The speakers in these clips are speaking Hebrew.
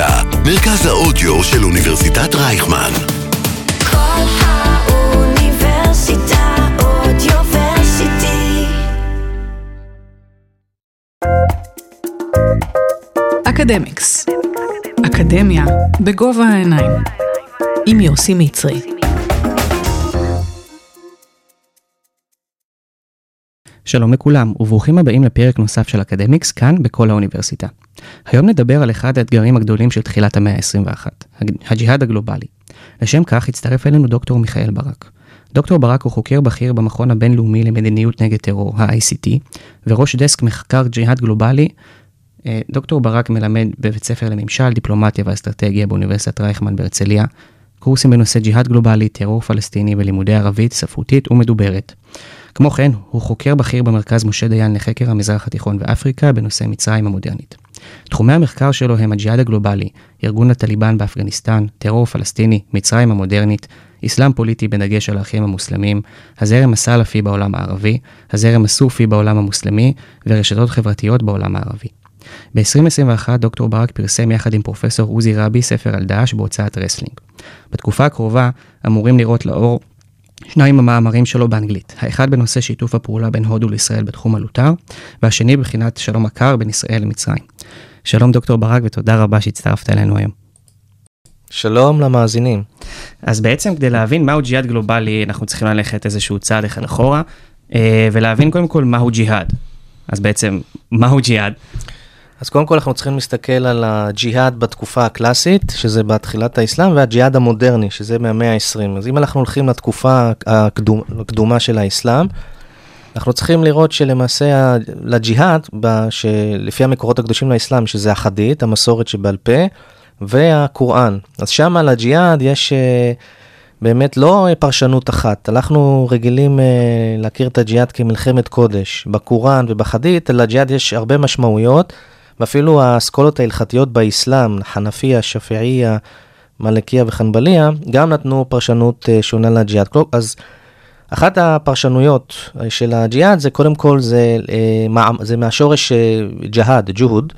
האוניברסיטה, מרכז האודיו של אוניברסיטת רייכמן. כל האוניברסיטה אודיוורסיטי. אקדמיקס. אקדמיה בגובה העיניים. עם יוסי מצרי. שלום לכולם, וברוכים הבאים לפרק נוסף של אקדמיקס כאן בכל האוניברסיטה. היום נדבר על אחד האתגרים הגדולים של תחילת המאה ה-21, הג'יהאד הגלובלי. לשם כך הצטרף אלינו דוקטור מיכאל ברק. דוקטור ברק הוא חוקר בכיר במכון הבינלאומי למדיניות נגד טרור, ה-ICT, וראש דסק מחקר ג'יהאד גלובלי. אה, דוקטור ברק מלמד בבית ספר לממשל, דיפלומטיה ואסטרטגיה באוניברסיטת רייכמן בהרצליה, קורסים בנושא ג'יהאד גלובלי, טרור פלסטיני ולימודי ערבית, ספרותית ומדוברת. כמו כן, הוא חוקר בכיר במרכז משה דיין לחקר המזרח התיכון ואפריקה בנושא מצרים המודרנית. תחומי המחקר שלו הם הג'יהאד הגלובלי, ארגון הטליבן באפגניסטן, טרור פלסטיני, מצרים המודרנית, אסלאם פוליטי בדגש על האחים המוסלמים, הזרם הסלאפי בעולם הערבי, הזרם הסופי בעולם המוסלמי ורשתות חברתיות בעולם הערבי. ב-2021 דוקטור ברק פרסם יחד עם פרופסור עוזי רבי ספר על דאעש בהוצאת רסלינג. בתקופה הקרובה אמורים לראות אור שניים מהמאמרים שלו באנגלית, האחד בנושא שיתוף הפעולה בין הודו לישראל בתחום הלוט"ר, והשני בבחינת שלום הקר בין ישראל למצרים. שלום דוקטור ברק ותודה רבה שהצטרפת אלינו היום. שלום למאזינים. אז בעצם כדי להבין מהו ג'יהאד גלובלי, אנחנו צריכים ללכת איזשהו צעד אחד אחורה, אה, ולהבין קודם כל מהו ג'יהאד. אז בעצם, מהו ג'יהאד? אז קודם כל אנחנו צריכים להסתכל על הג'יהאד בתקופה הקלאסית, שזה בתחילת האסלאם, והג'יהאד המודרני, שזה מהמאה ה-20. אז אם אנחנו הולכים לתקופה הקדום, הקדומה של האסלאם, אנחנו צריכים לראות שלמעשה לג'יהאד, לפי המקורות הקדושים לאסלאם, שזה החדית, המסורת שבעל פה, והקוראן. אז שם לג'יהאד יש אה, באמת לא פרשנות אחת. אנחנו רגילים אה, להכיר את הג'יהאד כמלחמת קודש. בקוראן ובחדית, לג'יהאד יש הרבה משמעויות. ואפילו האסכולות ההלכתיות באסלאם, חנפיה, שפיעיה, מלכיה וחנבליה, גם נתנו פרשנות אה, שונה לג'יהאד. אז אחת הפרשנויות אה, של הג'יהאד זה קודם כל, זה, אה, זה מהשורש ג'האד, ג'הוד,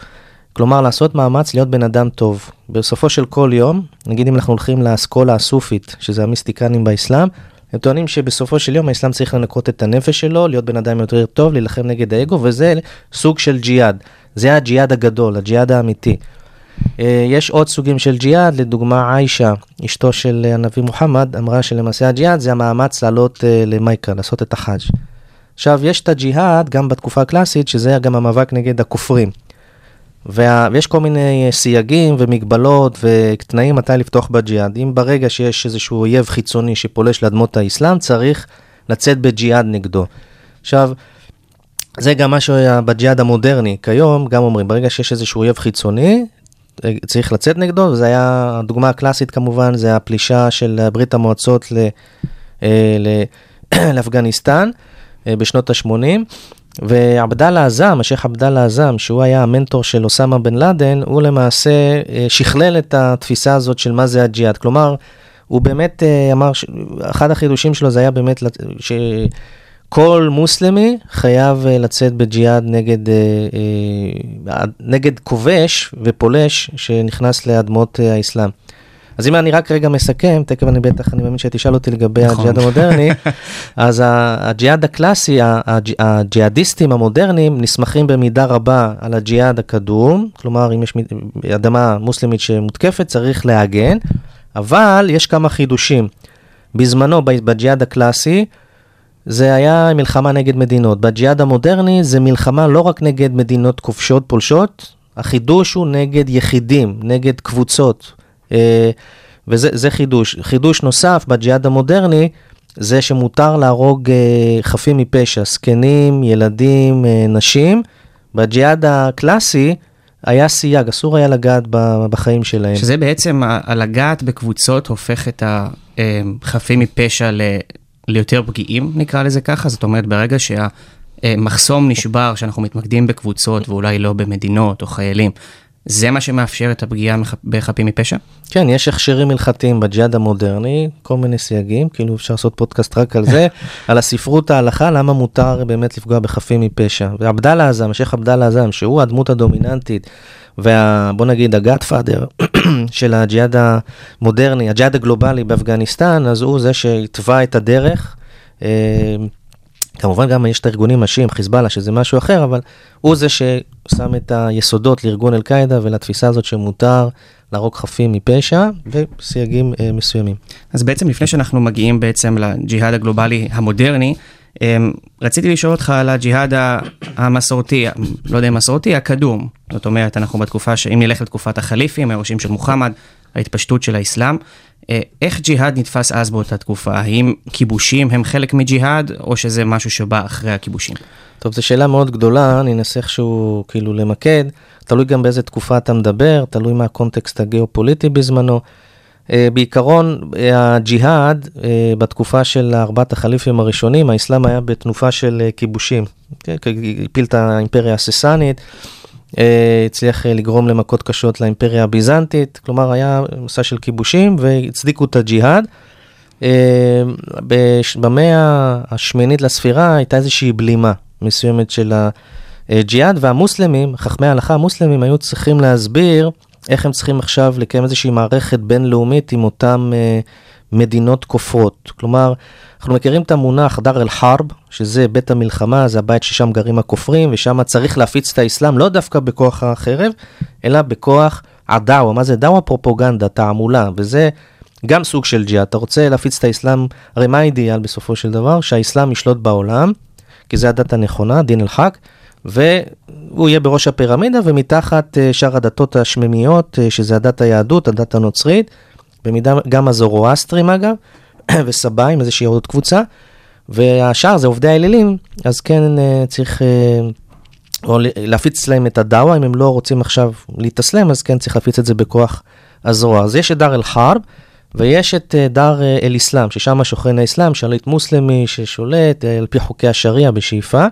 כלומר לעשות מאמץ להיות בן אדם טוב. בסופו של כל יום, נגיד אם אנחנו הולכים לאסכולה הסופית, שזה המיסטיקנים באסלאם, הם טוענים שבסופו של יום האסלאם צריך לנקות את הנפש שלו, להיות בן אדם יותר טוב, להילחם נגד האגו, וזה סוג של ג'יהאד. זה הג'יהאד הגדול, הג'יהאד האמיתי. אה, יש עוד סוגים של ג'יהאד, לדוגמה עיישה, אשתו של הנביא מוחמד, אמרה שלמעשה הג'יהאד זה המאמץ לעלות אה, למייקה, לעשות את החאג'. עכשיו, יש את הג'יהאד גם בתקופה הקלאסית, שזה גם המאבק נגד הכופרים. וה... ויש כל מיני אה, סייגים ומגבלות ותנאים מתי לפתוח בג'יהאד. אם ברגע שיש איזשהו אויב חיצוני שפולש לאדמות האסלאם, צריך לצאת בג'יהאד נגדו. עכשיו, זה גם משהו בג'יהאד המודרני. כיום גם אומרים, ברגע שיש איזשהו אויב חיצוני, צריך לצאת נגדו, וזה היה, הדוגמה הקלאסית כמובן, זה הפלישה של ברית המועצות ל, אה, ל, לאפגניסטן אה, בשנות ה-80. ועבדאללה עזאם, השייח' עבדאללה עזאם, שהוא היה המנטור של אוסאמה בן לאדן, הוא למעשה אה, שכלל את התפיסה הזאת של מה זה הג'יהאד. כלומר, הוא באמת אמר, אחד החידושים שלו זה היה באמת ש... כל מוסלמי חייב אה, לצאת בג'יהאד נגד, אה, אה, נגד כובש ופולש שנכנס לאדמות האסלאם. אז אם אני רק רגע מסכם, תכף אני בטח, אני מאמין שתשאל אותי לגבי נכון. הג'יהאד המודרני, אז הג'יהאד הקלאסי, הג'יהאדיסטים המודרניים נסמכים במידה רבה על הג'יהאד הקדום, כלומר אם יש אדמה מוסלמית שמותקפת צריך להגן, אבל יש כמה חידושים. בזמנו בג'יהאד הקלאסי, זה היה מלחמה נגד מדינות. בג'יהאד המודרני זה מלחמה לא רק נגד מדינות כובשות פולשות, החידוש הוא נגד יחידים, נגד קבוצות. אה, וזה חידוש. חידוש נוסף בג'יהאד המודרני, זה שמותר להרוג אה, חפים מפשע, זקנים, ילדים, אה, נשים. בג'יהאד הקלאסי היה סייג, אסור היה לגעת בחיים שלהם. שזה בעצם, הלגעת בקבוצות הופך את החפים מפשע ליותר פגיעים, נקרא לזה ככה, זאת אומרת, ברגע שהמחסום נשבר, שאנחנו מתמקדים בקבוצות ואולי לא במדינות או חיילים, זה מה שמאפשר את הפגיעה בחפים מפשע? כן, יש הכשרים הלכתיים בג'יהאד המודרני, כל מיני סייגים, כאילו אפשר לעשות פודקאסט רק על זה, על הספרות ההלכה, למה מותר באמת לפגוע בחפים מפשע. ועבדאללה עזם, השייח' עבדאללה עזם, שהוא הדמות הדומיננטית, ובוא נגיד הגאט פאדר של הג'יהאד המודרני, הג'יהאד הגלובלי באפגניסטן, אז הוא זה שהתווה את הדרך. אה, כמובן גם יש את הארגונים השיעים, חיזבאללה, שזה משהו אחר, אבל הוא זה ששם את היסודות לארגון אל-קאעידה ולתפיסה הזאת שמותר להרוג חפים מפשע בסייגים אה, מסוימים. אז בעצם לפני שאנחנו מגיעים בעצם לג'יהאד הגלובלי המודרני, רציתי לשאול אותך על הג'יהאד המסורתי, לא יודע אם מסורתי, הקדום. זאת אומרת, אנחנו בתקופה, ש- אם נלך לתקופת החליפים, היורשים של מוחמד, ההתפשטות של האסלאם, אה, איך ג'יהאד נתפס אז באותה תקופה? האם כיבושים הם חלק מג'יהאד, או שזה משהו שבא אחרי הכיבושים? טוב, זו שאלה מאוד גדולה, אני אנסה איכשהו כאילו למקד, תלוי גם באיזה תקופה אתה מדבר, תלוי מה הקונטקסט הגיאופוליטי בזמנו. אה, בעיקרון, אה, הג'יהאד, אה, בתקופה של ארבעת החליפים הראשונים, האסלאם היה בתנופה של כיבושים. כן, הפיל את האימפריה הססנית, הצליח לגרום למכות קשות לאימפריה הביזנטית, כלומר היה מסע של כיבושים והצדיקו את הג'יהאד. אה, במאה השמינית לספירה הייתה איזושהי בלימה מסוימת של הג'יהאד, והמוסלמים, חכמי ההלכה המוסלמים, היו צריכים להסביר איך הם צריכים עכשיו לקיים איזושהי מערכת בינלאומית עם אותן אה, מדינות כופרות. כלומר, אנחנו מכירים את המונח דר אל-חרב, שזה בית המלחמה, זה הבית ששם גרים הכופרים, ושם צריך להפיץ את האסלאם לא דווקא בכוח החרב, אלא בכוח הדאווה. מה זה דאווה? פרופוגנדה, תעמולה, וזה גם סוג של ג'יהאד. אתה רוצה להפיץ את האסלאם, הרי מה האידיאל בסופו של דבר? שהאסלאם ישלוט בעולם, כי זה הדת הנכונה, דין אל-חק, והוא יהיה בראש הפירמידה, ומתחת אה, שאר הדתות השמימיות, אה, שזה הדת היהדות, הדת הנוצרית, במידה גם הזורואסטרים אגב, וסבאים, איזושהי עוד קבוצה, והשאר זה עובדי האלילים, אז כן אה, צריך או להפיץ להם את הדאווה, אם הם לא רוצים עכשיו להתאסלם, אז כן צריך להפיץ את זה בכוח הזרוע. אז יש את דר אל-חרב, ויש את אה, אל-אסלאם, ששם שוכן האסלאם, שליט מוסלמי ששולט על פי חוקי השריעה בשאיפה.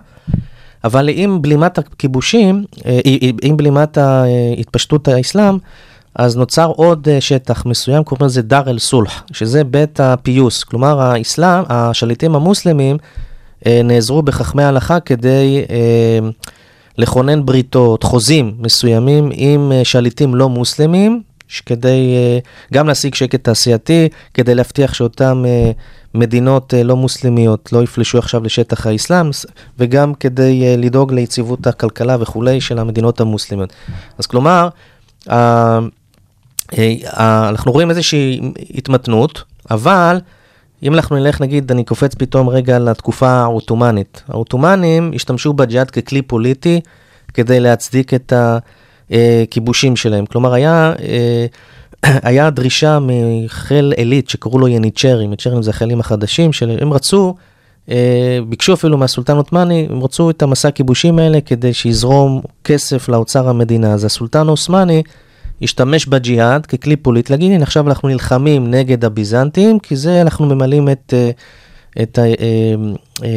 אבל עם בלימת הכיבושים, אה, עם בלימת התפשטות האסלאם, אז נוצר עוד אה, שטח מסוים, קוראים לזה דר אל-סולח, שזה בית הפיוס. כלומר, האסלאם, השליטים המוסלמים, אה, נעזרו בחכמי ההלכה כדי אה, לכונן בריתות, חוזים מסוימים עם אה, שליטים לא מוסלמים, כדי אה, גם להשיג שקט תעשייתי, כדי להבטיח שאותם אה, מדינות אה, לא מוסלמיות לא יפלשו עכשיו לשטח האסלאם, וגם כדי אה, לדאוג ליציבות הכלכלה וכולי של המדינות המוסלמיות. אז כלומר, אה, אנחנו רואים איזושהי התמתנות, אבל אם אנחנו נלך, נגיד, אני קופץ פתאום רגע לתקופה העות'מאנית. העות'מאנים השתמשו בג'יהאד ככלי פוליטי כדי להצדיק את הכיבושים שלהם. כלומר, היה, היה דרישה מחיל עילית שקראו לו יניצ'רים, יניצ'רים זה החיילים החדשים, שהם רצו, אה, ביקשו אפילו מהסולטן עות'מאני, הם רצו את המסע הכיבושים האלה כדי שיזרום כסף לאוצר המדינה. אז הסולטן העות'מאני השתמש בג'יהאד ככלי פוליטי, להגיד, הנה עכשיו אנחנו נלחמים נגד הביזנטים, כי זה אנחנו ממלאים את, אה, את אה, אה,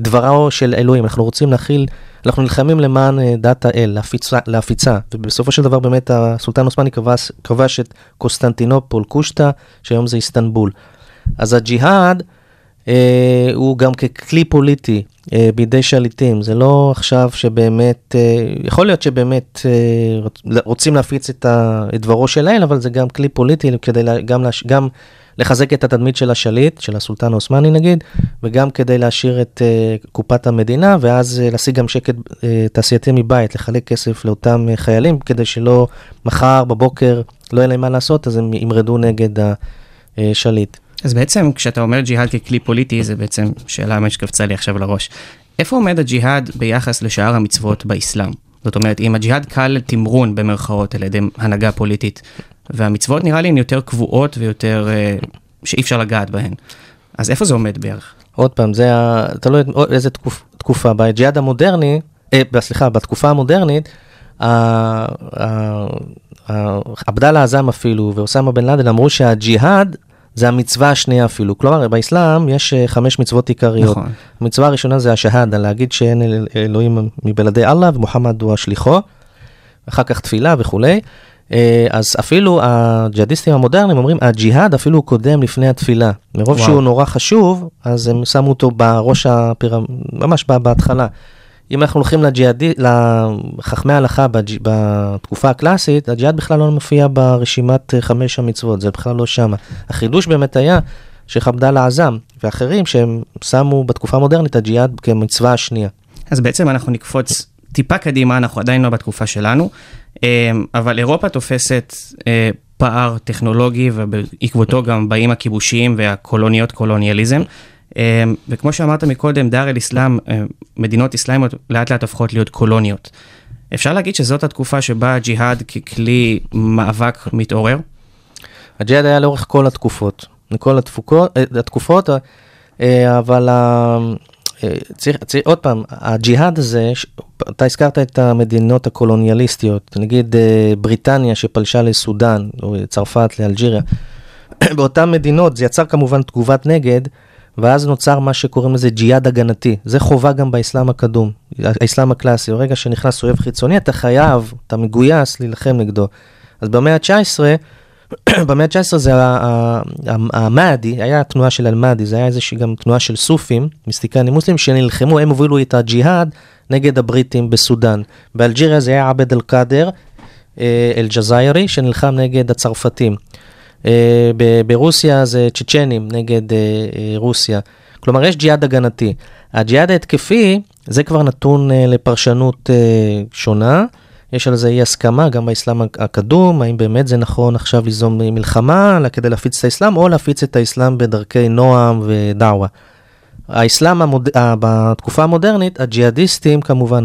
דברו של אלוהים, אנחנו רוצים להכיל, אנחנו נלחמים למען אה, דת האל, להפיצה, להפיצה, ובסופו של דבר באמת הסולטן עות'מאני כבש, כבש את קוסטנטינופול, קושטא, שהיום זה איסטנבול. אז הג'יהאד, אה, הוא גם ככלי פוליטי אה, בידי שליטים, זה לא עכשיו שבאמת, אה, יכול להיות שבאמת אה, רוצים להפיץ את, ה, את דברו של האל, אבל זה גם כלי פוליטי כדי לה, גם, להש, גם לחזק את התדמית של השליט, של הסולטן העות'מאני נגיד, וגם כדי להשאיר את אה, קופת המדינה, ואז אה, להשיג גם שקט אה, תעשייתי מבית, לחלק כסף לאותם אה, חיילים, כדי שלא מחר בבוקר לא יהיה להם מה לעשות, אז הם ימרדו נגד השליט. אז בעצם כשאתה אומר ג'יהאד ככלי פוליטי, זה בעצם שאלה מה שקפצה לי עכשיו לראש. איפה עומד הג'יהאד ביחס לשאר המצוות באסלאם? זאת אומרת, אם הג'יהאד קל לתמרון במרכאות על ידי הנהגה פוליטית, והמצוות נראה לי הן יותר קבועות ויותר, אה, שאי אפשר לגעת בהן. אז איפה זה עומד בערך? עוד פעם, זה ה... תלוי איזה תקופ... תקופה. בג'יהאד המודרני, אה, סליחה, בתקופה המודרנית, עבדאללה עזאם אפילו ואוסמה בן לאדן אמרו שהג'יהאד זה המצווה השנייה אפילו. כלומר, באסלאם יש חמש מצוות עיקריות. נכון. המצווה הראשונה זה השהאדה, להגיד שאין אלוהים מבלעדי אללה ומוחמד הוא השליחו. אחר כך תפילה וכולי. אה, אז אפילו הג'יהאדיסטים המודרניים אומרים, הג'יהאד אפילו קודם לפני התפילה. מרוב וואו. שהוא נורא חשוב, אז הם שמו אותו בראש הפירמ... ממש בהתחלה. אם אנחנו הולכים לג'יהאדי, לחכמי ההלכה בג'... בתקופה הקלאסית, הג'יהאד בכלל לא מופיע ברשימת אה, חמש המצוות, זה בכלל לא שמה. החידוש באמת היה שייח' עבדאללה עזם ואחרים שהם שמו בתקופה המודרנית הג'יהאד כמצווה השנייה. אז בעצם אנחנו נקפוץ טיפה קדימה, אנחנו עדיין לא בתקופה שלנו, אבל אירופה תופסת אה, פער טכנולוגי, ובעקבותו גם באים הכיבושים והקולוניות, קולוניאליזם. אה, וכמו שאמרת מקודם, דאר אל-אסלאם, אה, מדינות אסלאמיות לאט לאט הופכות להיות קולוניות. אפשר להגיד שזאת התקופה שבה הג'יהאד ככלי מאבק מתעורר? הג'יהאד היה לאורך כל התקופות, כל התפוקות, אה, התקופות, אבל צריך, צריך, עוד פעם, הג'יהאד הזה, ש- אתה הזכרת את המדינות הקולוניאליסטיות, נגיד אה, בריטניה שפלשה לסודאן, או צרפת, לאלג'יריה, באותן מדינות זה יצר כמובן תגובת נגד, ואז נוצר מה שקוראים לזה ג'יהאד הגנתי. זה חובה גם באסלאם הקדום, האסלאם הקלאסי. ברגע שנכנס אויב חיצוני, אתה חייב, אתה מגויס להילחם נגדו. אז במאה ה-19, במאה ה-19 זה המאדי, היה התנועה של אל-מאדי, זה היה איזושהי גם תנועה של סופים, מיסטיקנים מוסלמים, שנלחמו, הם הובילו את הג'יהאד נגד הבריטים בסודאן. באלג'יריה זה היה עבד אל-קאדר אה, אל-ג'זיירי, שנלחם נגד הצרפתים. אה, ברוסיה זה צ'צ'נים נגד אה, רוסיה. כלומר, יש ג'יהאד הגנתי. הג'יהאד ההתקפי, זה כבר נתון לפרשנות שונה. יש על זה אי הסכמה, גם באסלאם הקדום, האם באמת זה נכון עכשיו ליזום מלחמה כדי להפיץ את האסלאם, או להפיץ את האסלאם בדרכי נועם ודעווה. האסלאם המוד... ה- בתקופה המודרנית, הג'יהאדיסטים כמובן,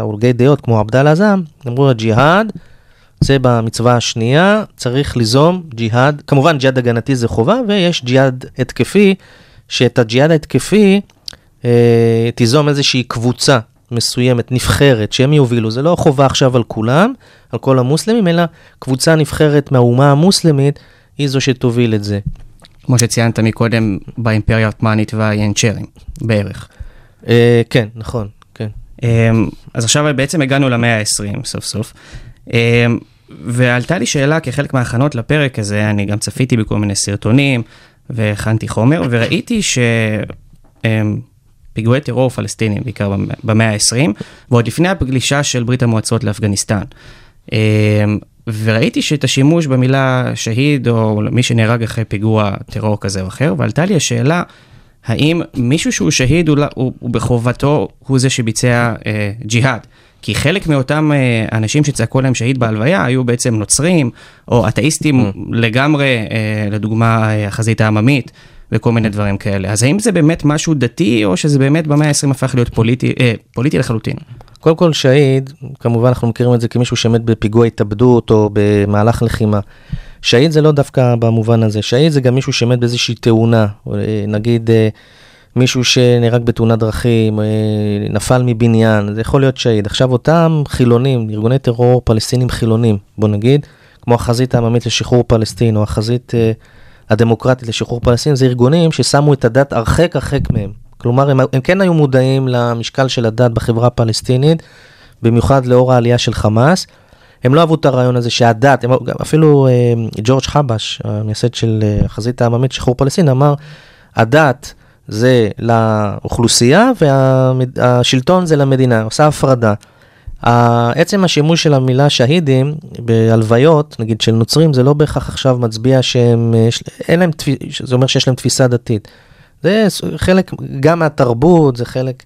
הורגי דעות כמו עבדאללה עזאם, אמרו הג'יהאד, זה במצווה השנייה, צריך ליזום ג'יהאד, כמובן ג'יהאד הגנתי זה חובה, ויש ג'יהאד התקפי, שאת הג'יהאד ההתקפי אה, תיזום איזושהי קבוצה מסוימת, נבחרת, שהם יובילו, זה לא חובה עכשיו על כולם, על כל המוסלמים, אלא קבוצה נבחרת מהאומה המוסלמית, היא זו שתוביל את זה. כמו שציינת מקודם, באימפריה העות'מאנית והיאנצ'רים, בערך. אה, כן, נכון, כן. אמ, אז עכשיו בעצם הגענו למאה ה-20 סוף סוף. אמ, ועלתה לי שאלה כחלק מההכנות לפרק הזה, אני גם צפיתי בכל מיני סרטונים והכנתי חומר, וראיתי שפיגועי טרור פלסטינים, בעיקר במ- במאה ה-20, ועוד לפני הפלישה של ברית המועצות לאפגניסטן. אמ, וראיתי שאת השימוש במילה שהיד, או מי שנהרג אחרי פיגוע טרור כזה או אחר, ועלתה לי השאלה, האם מישהו שהוא שהיד הוא, לא- הוא, הוא בחובתו, הוא זה שביצע אה, ג'יהאד? כי חלק מאותם אה, אנשים שצעקו להם שהיד בהלוויה היו בעצם נוצרים, או אתאיסטים לגמרי, אה, לדוגמה אה, החזית העממית, וכל מיני דברים כאלה. אז האם זה באמת משהו דתי, או שזה באמת במאה ה-20 הפך להיות פוליטי, אה, פוליטי לחלוטין? קודם כל שהיד, כמובן אנחנו מכירים את זה כמישהו שמת בפיגוע התאבדות או במהלך לחימה. שהיד זה לא דווקא במובן הזה, שהיד זה גם מישהו שמת באיזושהי תאונה, או, אה, נגיד אה, מישהו שנהרג בתאונת דרכים, אה, נפל מבניין, זה יכול להיות שהיד. עכשיו אותם חילונים, ארגוני טרור פלסטינים חילונים, בוא נגיד, כמו החזית העממית לשחרור פלסטין, או החזית אה, הדמוקרטית לשחרור פלסטין, זה ארגונים ששמו את הדת הרחק הרחק מהם. כלומר, הם, הם כן היו מודעים למשקל של הדת בחברה הפלסטינית, במיוחד לאור העלייה של חמאס. הם לא אהבו את הרעיון הזה שהדת, הם, אפילו אה, ג'ורג' חבש, המייסד של אה, החזית העממית שחרור פלסטין, אמר, הדת זה לאוכלוסייה והשלטון זה למדינה, עושה הפרדה. עצם השימוש של המילה שהידים בהלוויות, נגיד של נוצרים, זה לא בהכרח עכשיו מצביע שהם, אה, אין להם, זה אומר שיש להם תפיסה דתית. זה חלק גם מהתרבות, זה חלק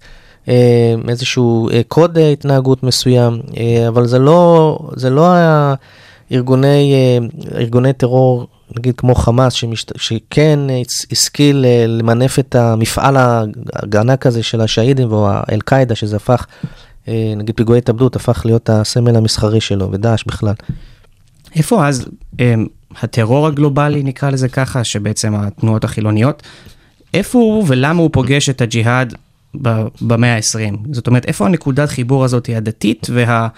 אה, מאיזשהו אה, קוד התנהגות מסוים, אה, אבל זה לא, זה לא הארגוני, אה, ארגוני טרור, נגיד כמו חמאס, שמשת, שכן השכיל אה, למנף את המפעל הענק הזה של השהידים, או אל-קאעידה, שזה הפך, נגיד פיגועי התאבדות, הפך להיות הסמל המסחרי שלו, ודאעש בכלל. איפה אז אמ, הטרור הגלובלי, נקרא לזה ככה, שבעצם התנועות החילוניות, איפה הוא ולמה הוא פוגש את הג'יהאד במאה ה-20? זאת אומרת, איפה הנקודת חיבור הזאת הדתית וה...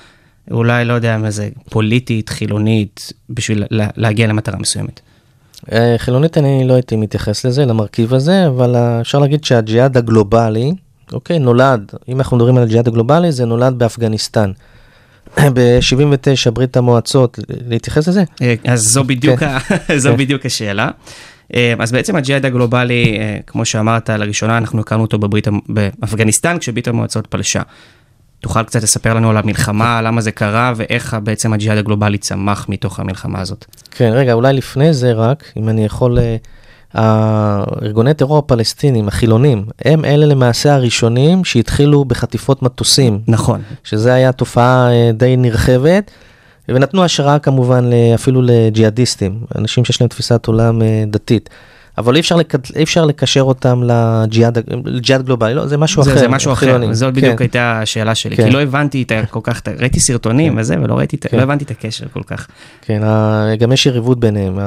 אולי, לא יודע מה זה, פוליטית, חילונית, בשביל לה, להגיע למטרה מסוימת. אה, חילונית אני לא הייתי מתייחס לזה, למרכיב הזה, אבל אה, אפשר להגיד שהג'יהאד הגלובלי, אוקיי, נולד, אם אנחנו מדברים על הג'יהאד הגלובלי, זה נולד באפגניסטן. ב-79 ברית המועצות, להתייחס לזה? אה, אז זו בדיוק, כן. ה- זו כן. בדיוק השאלה. אה, אז בעצם הג'יהאד הגלובלי, אה, כמו שאמרת, לראשונה אנחנו הכרנו אותו בברית, באפגניסטן, כשברית המועצות פלשה. תוכל קצת לספר לנו על המלחמה, למה זה קרה, ואיך בעצם הג'יהאד הגלובלי צמח מתוך המלחמה הזאת. כן, רגע, אולי לפני זה רק, אם אני יכול, הארגוני טרור הפלסטינים, החילונים, הם אלה למעשה הראשונים שהתחילו בחטיפות מטוסים, נכון. שזה היה תופעה אה, די נרחבת, ונתנו השראה כמובן ל- אפילו לג'יהאדיסטים, אנשים שיש להם תפיסת עולם אה, דתית. אבל אי אפשר, לק... אי אפשר לקשר אותם לג'יהאד, לג'יהאד גלובלי, לא, זה משהו זה, אחר. זה משהו אחר, חילוני. זאת כן. בדיוק הייתה השאלה שלי, כן. כי לא הבנתי את כל כך, ראיתי סרטונים וזה, ולא ראיתי, כן. לא הבנתי את הקשר כל כך. כן, גם יש יריבות ביניהם.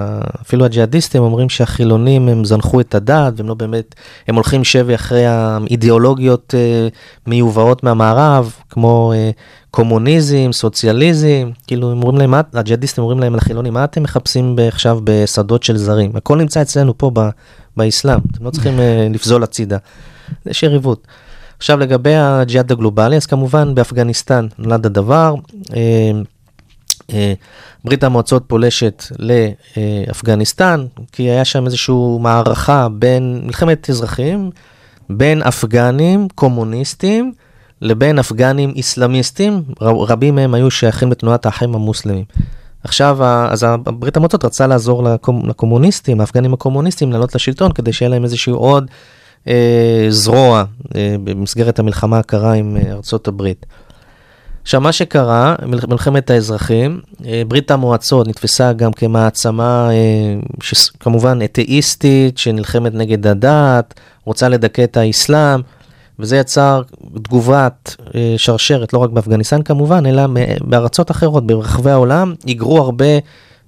אפילו הג'יהאדיסטים אומרים שהחילונים הם זנחו את הדת, והם לא באמת, הם הולכים שבי אחרי האידיאולוגיות אה, מיובאות מהמערב, כמו אה, קומוניזם, סוציאליזם, כאילו הם אומרים להם, הג'יהאדיסטים אומרים להם לחילונים, מה אתם מחפשים עכשיו בשדות של זרים? הכל נמצא אצלנו פה ב- באסלאם, אתם לא צריכים אה, לפזול הצידה. יש יריבות. עכשיו לגבי הג'יהאד הגלובלי, אז כמובן באפגניסטן נולד הדבר. אה, אה, ברית המועצות פולשת לאפגניסטן, כי היה שם איזושהי מערכה בין, מלחמת אזרחים, בין אפגנים קומוניסטים לבין אפגנים איסלאמיסטים, ר- רבים מהם היו שייכים לתנועת האחים המוסלמים. עכשיו, אז ברית המועצות רצה לעזור לקומ- לקומוניסטים, האפגנים הקומוניסטים, לעלות לשלטון כדי שיהיה להם איזשהו עוד אה, זרוע אה, במסגרת המלחמה הקרה עם אה, ארצות הברית. עכשיו, מה שקרה, מל- מלחמת האזרחים, אה, ברית המועצות נתפסה גם כמעצמה, אה, כמובן אתאיסטית, שנלחמת נגד הדת, רוצה לדכא את האסלאם, וזה יצר תגובת אה, שרשרת, לא רק באפגניסטן כמובן, אלא בארצות אחרות, ברחבי העולם, היגרו הרבה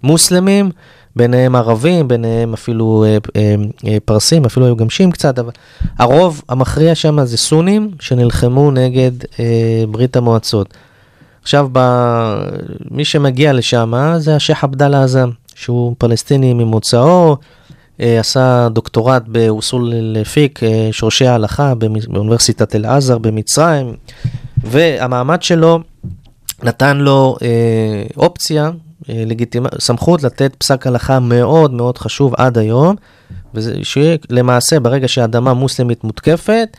מוסלמים, ביניהם ערבים, ביניהם אפילו אה, אה, אה, פרסים, אפילו היו גם שיעים קצת, אבל הרוב המכריע שם זה סונים שנלחמו נגד אה, ברית המועצות. עכשיו, ב... מי שמגיע לשם זה השייח' עבדאללה עזאם, שהוא פלסטיני ממוצאו, אה, עשה דוקטורט באוסול אל-פיק, אה, שורשי ההלכה באוניברסיטת אל-עזר במצרים, והמעמד שלו נתן לו אה, אופציה, אה. סמכות לתת פסק הלכה מאוד מאוד חשוב עד היום, שלמעשה ברגע שהאדמה מוסלמית מותקפת,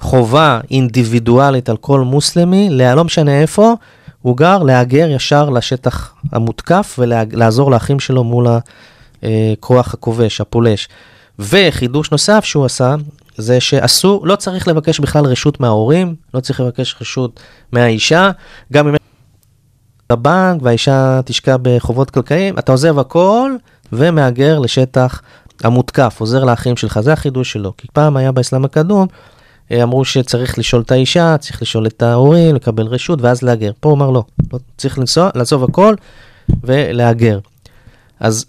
חובה אינדיבידואלית על כל מוסלמי, לא משנה איפה, הוא גר, להגר ישר לשטח המותקף ולעזור לאחים שלו מול הכוח הכובש, הפולש. וחידוש נוסף שהוא עשה, זה שאסור, לא צריך לבקש בכלל רשות מההורים, לא צריך לבקש רשות מהאישה, גם אם לבנק והאישה תשקע בחובות כלכליים, אתה עוזב הכל ומהגר לשטח המותקף, עוזר לאחים שלך, זה החידוש שלו. כי פעם היה באסלאם הקדום, אה, אמרו שצריך לשאול את האישה, צריך לשאול את ההורים, לקבל רשות ואז להגר. פה הוא אמר לא, לא צריך לנסוע, לעזוב הכל ולהגר. אז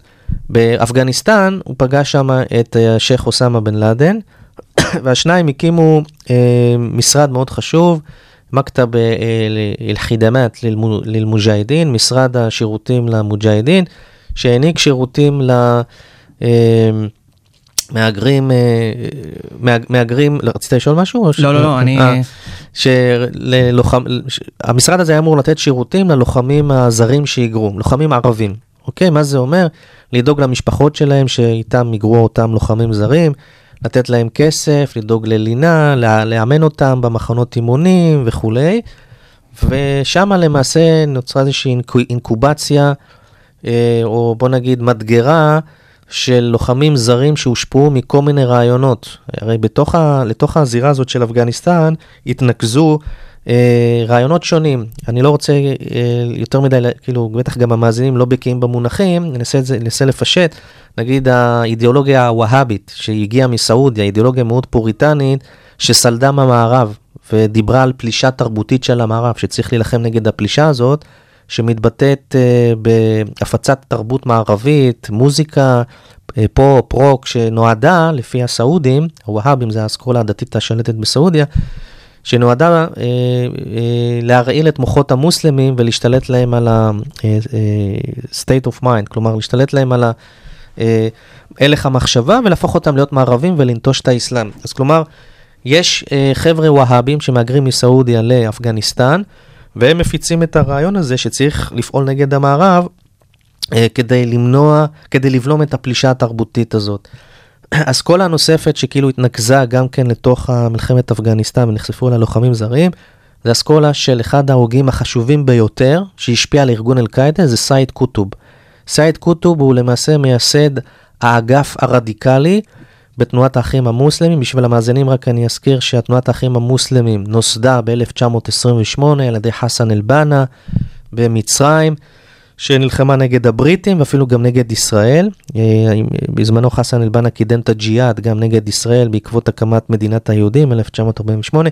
באפגניסטן הוא פגש שם את אה, השייח' אוסמה בן לאדן, והשניים הקימו אה, משרד מאוד חשוב, מכתב אה, אל-חידמת ללמוג'הדין, משרד השירותים למוג'הדין, שהעניק שירותים ל... אה, מהגרים, אה, מהג- מהגרים, לא, רצית לשאול משהו? לא, לא, לא, אני... אה, שלוחם, ש- המשרד הזה היה אמור לתת שירותים ללוחמים הזרים שהיגרו, לוחמים ערבים. אוקיי, מה זה אומר? לדאוג למשפחות שלהם שאיתם היגרו אותם לוחמים זרים, לתת להם כסף, לדאוג ללינה, לאמן אותם במחנות אימונים וכולי. ושם למעשה נוצרה איזושהי אינקו- אינקובציה, אה, או בוא נגיד מדגרה, של לוחמים זרים שהושפעו מכל מיני רעיונות. הרי בתוך ה, לתוך הזירה הזאת של אפגניסטן התנקזו רעיונות שונים. אני לא רוצה אה, יותר מדי, כאילו, בטח גם המאזינים לא בקיאים במונחים, ננסה, ננסה לפשט. נגיד האידיאולוגיה הווהאבית שהגיעה מסעודיה, אידיאולוגיה מאוד פוריטנית, שסלדה מהמערב ודיברה על פלישה תרבותית של המערב, שצריך להילחם נגד הפלישה הזאת. שמתבטאת אה, בהפצת תרבות מערבית, מוזיקה, אה, פופ, רוק, שנועדה, לפי הסעודים, הווהאבים זה האסכולה הדתית השלטת בסעודיה, שנועדה אה, אה, להרעיל את מוחות המוסלמים ולהשתלט להם על ה-state of mind, כלומר להשתלט להם על. אה, הלך המחשבה ולהפוך אותם להיות מערבים ולנטוש את האסלאם. אז כלומר, יש אה, חבר'ה והאבים שמהגרים מסעודיה לאפגניסטן, והם מפיצים את הרעיון הזה שצריך לפעול נגד המערב אה, כדי למנוע, כדי לבלום את הפלישה התרבותית הזאת. אסכולה נוספת שכאילו התנקזה גם כן לתוך מלחמת אפגניסטן ונחשפו אליה לוחמים זרים, זה אסכולה של אחד ההוגים החשובים ביותר שהשפיע על ארגון אל-קאעידה, זה סייד קוטוב. סייד קוטוב הוא למעשה מייסד האגף הרדיקלי בתנועת האחים המוסלמים. בשביל המאזינים רק אני אזכיר שהתנועת האחים המוסלמים נוסדה ב-1928 על ידי חסן אל-בנה במצרים. שנלחמה נגד הבריטים ואפילו גם נגד ישראל. אה, בזמנו חסן אל-בנה קידם את הג'יהאד גם נגד ישראל בעקבות הקמת מדינת היהודים, 1948.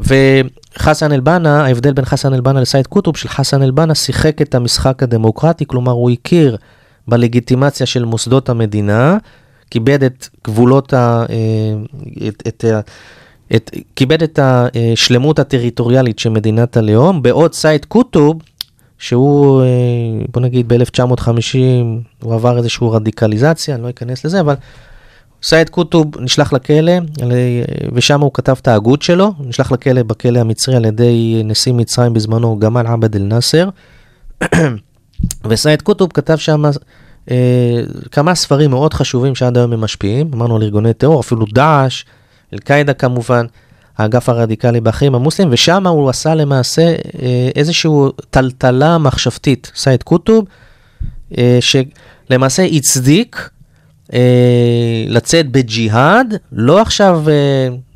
וחסן אל-בנה, ההבדל בין חסן אל-בנה לסייד קוטוב, של חסן אל-בנה שיחק את המשחק הדמוקרטי, כלומר הוא הכיר בלגיטימציה של מוסדות המדינה, כיבד את גבולות ה... אה, את, את, את, כיבד את השלמות הטריטוריאלית של מדינת הלאום, בעוד סייד קוטוב שהוא, אה, בוא נגיד ב-1950, הוא עבר איזושהי רדיקליזציה, אני לא אכנס לזה, אבל סייד קוטוב נשלח לכלא, ושם הוא כתב את ההגות שלו, נשלח לכלא בכלא המצרי על ידי נשיא מצרים בזמנו, גמל עבד אל-נאסר. וסייד קוטוב כתב שם אה, כמה ספרים מאוד חשובים שעד היום הם משפיעים, אמרנו על ארגוני טרור, אפילו דאעש, אל-קאעידה כמובן. האגף הרדיקלי באחים המוסלמים, ושם הוא עשה למעשה אה, איזושהי טלטלה מחשבתית, סייד קוטוב, אה, שלמעשה הצדיק אה, לצאת בג'יהאד, לא עכשיו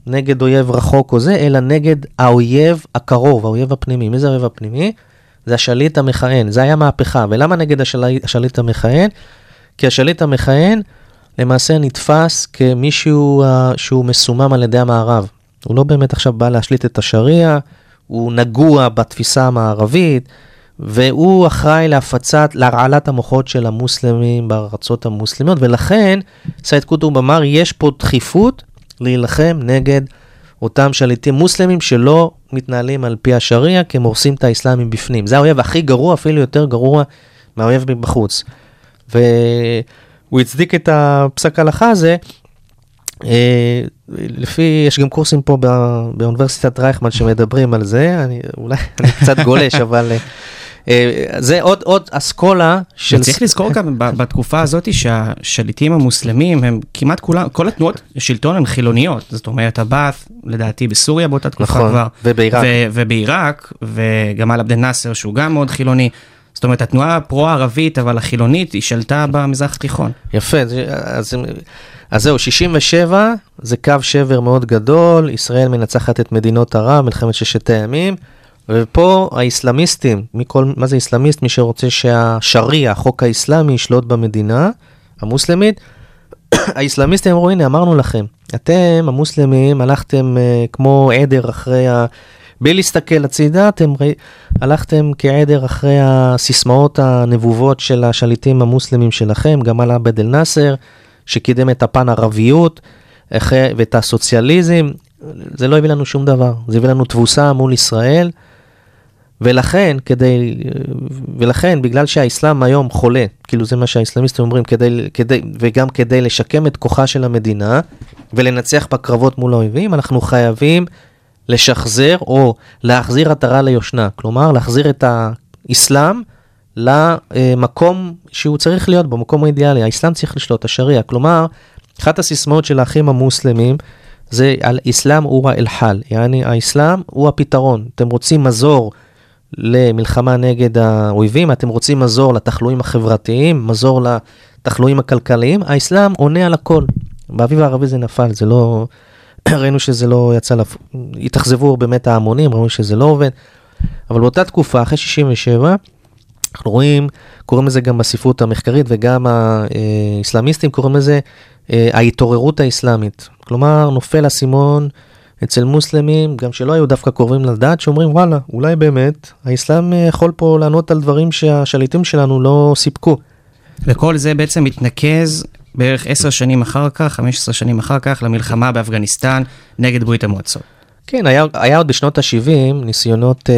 נגד אויב רחוק או זה, אלא נגד האויב הקרוב, האויב הפנימי. מי זה האויב הפנימי? זה השליט המכהן, זה היה מהפכה. ולמה נגד השליט, המכהן? כי השליט המכהן למעשה נתפס כמישהו שהוא מסומם על ידי המערב. הוא לא באמת עכשיו בא להשליט את השריעה, הוא נגוע בתפיסה המערבית, והוא אחראי להפצת, להרעלת המוחות של המוסלמים בארצות המוסלמיות, ולכן סייד קוטוב אמר, יש פה דחיפות להילחם נגד אותם שליטים מוסלמים שלא מתנהלים על פי השריעה, כי הם הורסים את האסלאם מבפנים. זה האויב הכי גרוע, אפילו יותר גרוע מהאויב מבחוץ. והוא הצדיק את הפסק ההלכה הזה לפי, יש גם קורסים פה באוניברסיטת רייכמן שמדברים על זה, אני אולי, אני קצת גולש, אבל... אה, זה עוד, עוד אסכולה של... וצריך לזכור גם בתקופה הזאת שהשליטים המוסלמים הם כמעט כולם, כל התנועות שלטון הן חילוניות. זאת אומרת, עבאס, לדעתי בסוריה באותה תקופה נכון, כבר. ובעיראק. ובעיראק, וגמל עבד אל-נאצר שהוא גם מאוד חילוני. זאת אומרת, התנועה הפרו-ערבית, אבל החילונית, היא שלטה במזרח התיכון. יפה, אז, אז זהו, 67 זה קו שבר מאוד גדול, ישראל מנצחת את מדינות ערב, מלחמת ששת הימים, ופה האיסלאמיסטים, מכל, מה זה איסלאמיסט? מי שרוצה שהשריעה, החוק האיסלאמי, ישלוט במדינה המוסלמית. האיסלאמיסטים אמרו, הנה, אמרנו לכם, אתם, המוסלמים, הלכתם uh, כמו עדר אחרי ה... בלי להסתכל הצידה, אתם ראי, הלכתם כעדר אחרי הסיסמאות הנבובות של השליטים המוסלמים שלכם, גמל עבד אל-נאסר, שקידם את הפן ערביות ואת הסוציאליזם, זה לא הביא לנו שום דבר, זה הביא לנו תבוסה מול ישראל, ולכן, כדי, ולכן, בגלל שהאסלאם היום חולה, כאילו זה מה שהאסלאמיסטים אומרים, כדי, כדי, וגם כדי לשקם את כוחה של המדינה ולנצח בקרבות מול האויבים, אנחנו חייבים לשחזר או להחזיר עטרה ליושנה, כלומר להחזיר את האסלאם למקום שהוא צריך להיות במקום האידיאלי, האסלאם צריך לשלוט, השריעה, כלומר, אחת הסיסמאות של האחים המוסלמים זה על אסלאם אורה אל-חל, יעני האסלאם הוא הפתרון, אתם רוצים מזור למלחמה נגד האויבים, אתם רוצים מזור לתחלואים החברתיים, מזור לתחלואים הכלכליים, האסלאם עונה על הכל. באביב הערבי זה נפל, זה לא... ראינו שזה לא יצא, לפ... התאכזבו באמת ההמונים, ראינו שזה לא עובד. אבל באותה תקופה, אחרי 67, אנחנו רואים, קוראים לזה גם בספרות המחקרית וגם האסלאמיסטים קוראים לזה אה, ההתעוררות האסלאמית. כלומר, נופל אסימון אצל מוסלמים, גם שלא היו דווקא קרובים לדת, שאומרים וואלה, אולי באמת האסלאם יכול פה לענות על דברים שהשליטים שלנו לא סיפקו. וכל זה בעצם מתנקז בערך עשר שנים אחר כך, 15 שנים אחר כך, למלחמה באפגניסטן נגד ברית המועצות. כן, היה, היה עוד בשנות ה-70 ניסיונות אה,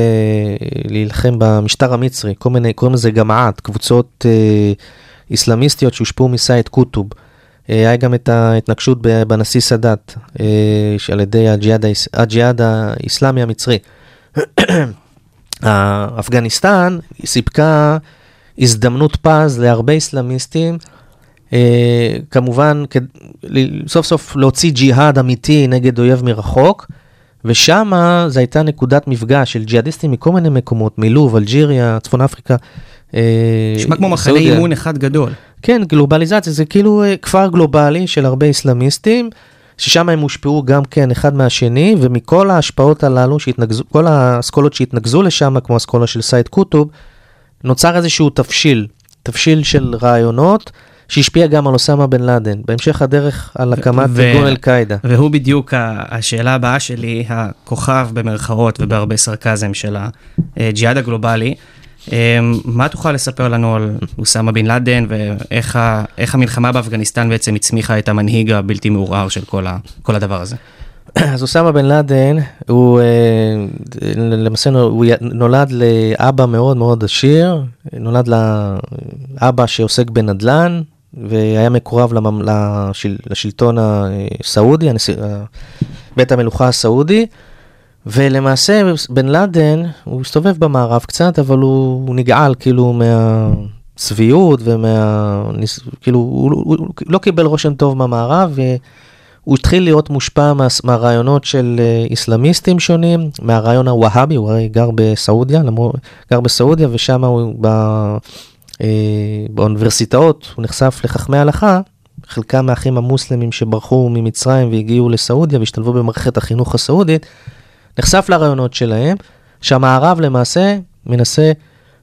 להילחם במשטר המצרי, כל מיני, קוראים לזה גמעת, קבוצות אה, איסלאמיסטיות שהושפעו מסייד קוטוב. אה, היה גם את ההתנגשות בנשיא סאדאת, אה, על ידי הג'יהאד, הג'יהאד האיסלאמי המצרי. אפגניסטן סיפקה הזדמנות פז להרבה איסלאמיסטים, כמובן, כד- ל- סוף סוף להוציא ג'יהאד אמיתי נגד אויב מרחוק, ושם זו הייתה נקודת מפגש של ג'יהאדיסטים מכל מיני מקומות, מלוב, אלג'יריה, צפון אפריקה. אה, נשמע כמו מחנה. אימון אחד גדול. כן, גלובליזציה זה כאילו אה, כפר גלובלי של הרבה איסלאמיסטים, ששם הם הושפעו גם כן אחד מהשני, ומכל ההשפעות הללו, שהתנגזו, כל האסכולות שהתנקזו לשם, כמו אסכולה של סייד קוטוב, נוצר איזשהו תבשיל, תבשיל של רעיונות, שהשפיע גם על אוסמה בן לאדן, בהמשך הדרך על הקמת ו- ארגון אל-קאעידה. והוא בדיוק השאלה הבאה שלי, הכוכב במרכאות ובהרבה סרקזם של הג'יהאד הגלובלי. אמ, מה תוכל לספר לנו על אוסמה בן לאדן ואיך ה- המלחמה באפגניסטן בעצם הצמיחה את המנהיג הבלתי מעורער של כל, ה, כל הדבר הזה? אז אוסמה בן לאדן, הוא אה, למעשה הוא נולד לאבא מאוד מאוד עשיר, נולד לאבא שעוסק בנדל"ן, והיה מקורב לממ- לשל, לשלטון הסעודי, הנשיא, ה- בית המלוכה הסעודי, ולמעשה בן לאדן, הוא הסתובב במערב קצת, אבל הוא, הוא נגעל כאילו מהצביעות ומה... ניס- כאילו, הוא, הוא, הוא לא קיבל רושם טוב מהמערב, ו... הוא התחיל להיות מושפע מה, מהרעיונות של אה, איסלאמיסטים שונים, מהרעיון הווהאבי, הוא הרי גר בסעודיה, למור, גר בסעודיה, ושם הוא אה, באוניברסיטאות, הוא נחשף לחכמי הלכה, חלקם מהאחים המוסלמים שברחו ממצרים והגיעו לסעודיה והשתלבו במערכת החינוך הסעודית, נחשף לרעיונות שלהם, שהמערב למעשה מנסה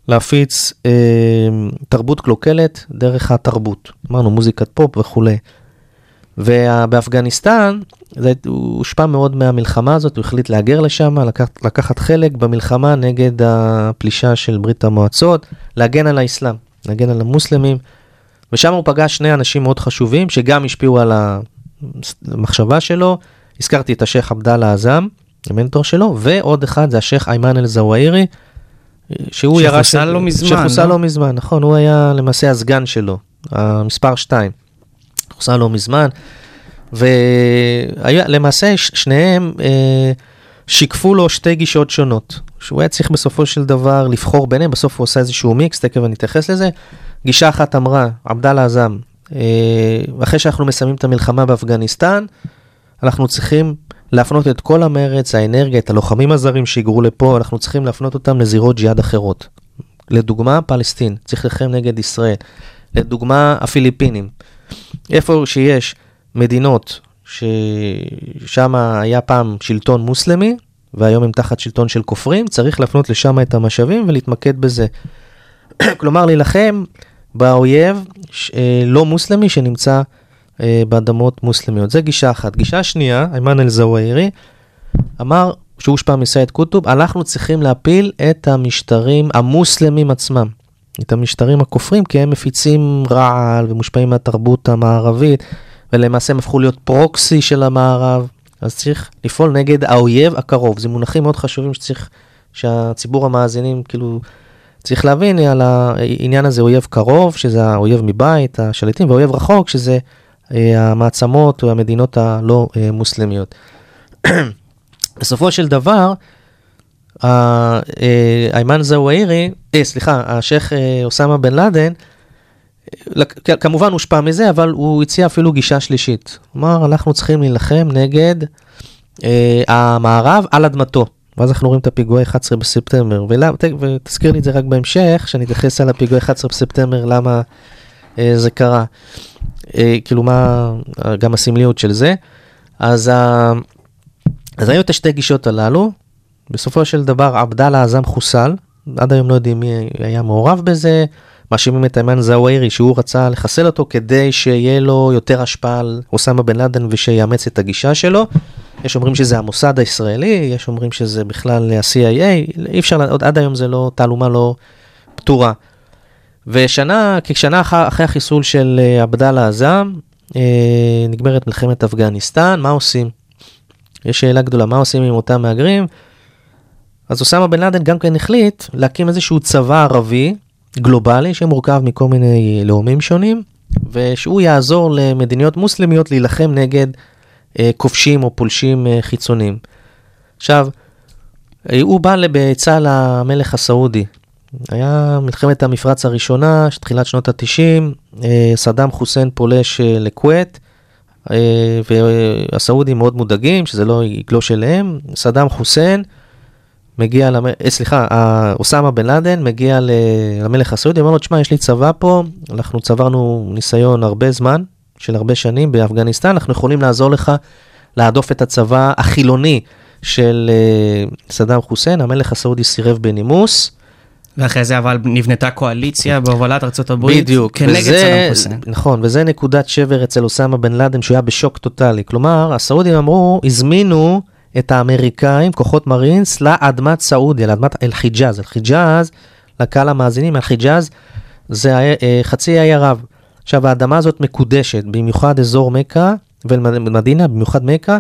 להפיץ אה, תרבות קלוקלת דרך התרבות. אמרנו מוזיקת פופ וכולי. ובאפגניסטן, זה, הוא הושפע מאוד מהמלחמה הזאת, הוא החליט להגר לשם, לקחת, לקחת חלק במלחמה נגד הפלישה של ברית המועצות, להגן על האסלאם, להגן על המוסלמים, ושם הוא פגש שני אנשים מאוד חשובים, שגם השפיעו על המחשבה שלו, הזכרתי את השייח' עבדאללה עזאם, המנטור שלו, ועוד אחד זה השייח' איימן אל-זוואירי, שהוא ירש... שחוסל לא מזמן, שחוסל לא? לא מזמן, נכון, הוא היה למעשה הסגן שלו, המספר 2. חוסל לא מזמן, ולמעשה שניהם אה, שיקפו לו שתי גישות שונות, שהוא היה צריך בסופו של דבר לבחור ביניהם, בסוף הוא עושה איזשהו מיקס, תכף אני אתייחס לזה. גישה אחת אמרה, עבדאללה עזאם, אה, אחרי שאנחנו מסיימים את המלחמה באפגניסטן, אנחנו צריכים להפנות את כל המרץ, האנרגיה, את הלוחמים הזרים שהיגרו לפה, אנחנו צריכים להפנות אותם לזירות ג'יהאד אחרות. לדוגמה, פלסטין, צריך להילחם נגד ישראל. לדוגמה, הפיליפינים. איפה שיש מדינות ששם היה פעם שלטון מוסלמי, והיום הם תחת שלטון של כופרים, צריך להפנות לשם את המשאבים ולהתמקד בזה. כלומר, להילחם באויב אה, לא מוסלמי שנמצא אה, באדמות מוסלמיות. זה גישה אחת. גישה שנייה, איימן אל-זוואירי, אמר שהוא הושפע מסייד קוטוב, אנחנו צריכים להפיל את המשטרים המוסלמים עצמם. את המשטרים הכופרים, כי הם מפיצים רעל ומושפעים מהתרבות המערבית, ולמעשה הם הפכו להיות פרוקסי של המערב, אז צריך לפעול נגד האויב הקרוב. זה מונחים מאוד חשובים שצריך, שהציבור המאזינים כאילו צריך להבין על העניין הזה, אויב קרוב, שזה האויב מבית, השליטים, ואויב רחוק, שזה אה, המעצמות או המדינות הלא אה, מוסלמיות. בסופו של דבר, איימן זוואירי, אה, סליחה, השייח' אה, אוסמה בן לאדן, אה, כמובן הושפע מזה, אבל הוא הציע אפילו גישה שלישית. כלומר, אנחנו צריכים להילחם נגד אה, המערב על אדמתו. ואז אנחנו רואים את הפיגועי 11 בספטמבר, ותזכיר לי את זה רק בהמשך, שאני אתייחס על הפיגועי 11 בספטמבר, למה אה, זה קרה. אה, כאילו מה, אה, גם הסמליות של זה. אז היו את השתי גישות הללו, בסופו של דבר עבדאללה עזאם חוסל, עד היום לא יודעים מי היה מעורב בזה, מאשימים את איימן זוואירי שהוא רצה לחסל אותו כדי שיהיה לו יותר השפעה על אוסמה בן לאדן ושיאמץ את הגישה שלו. יש אומרים שזה המוסד הישראלי, יש אומרים שזה בכלל ה-CIA, אי אפשר, עוד עד היום זה לא, תעלומה לא פתורה. ושנה, כשנה אחר, אחרי החיסול של אה, עבדאללה עזאם, אה, נגמרת מלחמת אפגניסטן, מה עושים? יש שאלה גדולה, מה עושים עם אותם מהגרים? אז אוסמה בן לאדן גם כן החליט להקים איזשהו צבא ערבי גלובלי שמורכב מכל מיני לאומים שונים, ושהוא יעזור למדינות מוסלמיות להילחם נגד אה, כובשים או פולשים אה, חיצוניים. עכשיו, אה, הוא בא בעצה למלך הסעודי. היה מלחמת המפרץ הראשונה, תחילת שנות ה-90, סדאם חוסיין פולש אה, לכווית, אה, והסעודים מאוד מודאגים שזה לא יגלוש אליהם. סדאם חוסיין מגיע, למ... אה, סליחה, אוסמה בן לאדן מגיע למלך הסעודי, אומר לו, תשמע, יש לי צבא פה, אנחנו צברנו ניסיון הרבה זמן, של הרבה שנים באפגניסטן, אנחנו יכולים לעזור לך להדוף את הצבא החילוני של אה, סדאם חוסיין, המלך הסעודי סירב בנימוס. ואחרי זה אבל נבנתה קואליציה בהובלת ארה"ב בדיוק, כנגד וזה, סדאם חוסיין. נכון, וזה נקודת שבר אצל אוסמה בן לאדן, שהוא היה בשוק טוטאלי. כלומר, הסעודים אמרו, הזמינו את האמריקאים, כוחות מרינס, לאדמת סעודיה, לאדמת אל-חיג'אז. אל-חיג'אז, לקהל המאזינים, אל-חיג'אז זה אה, חצי האי ערב. עכשיו, האדמה הזאת מקודשת, במיוחד אזור מכה ומדינה, במיוחד מכה,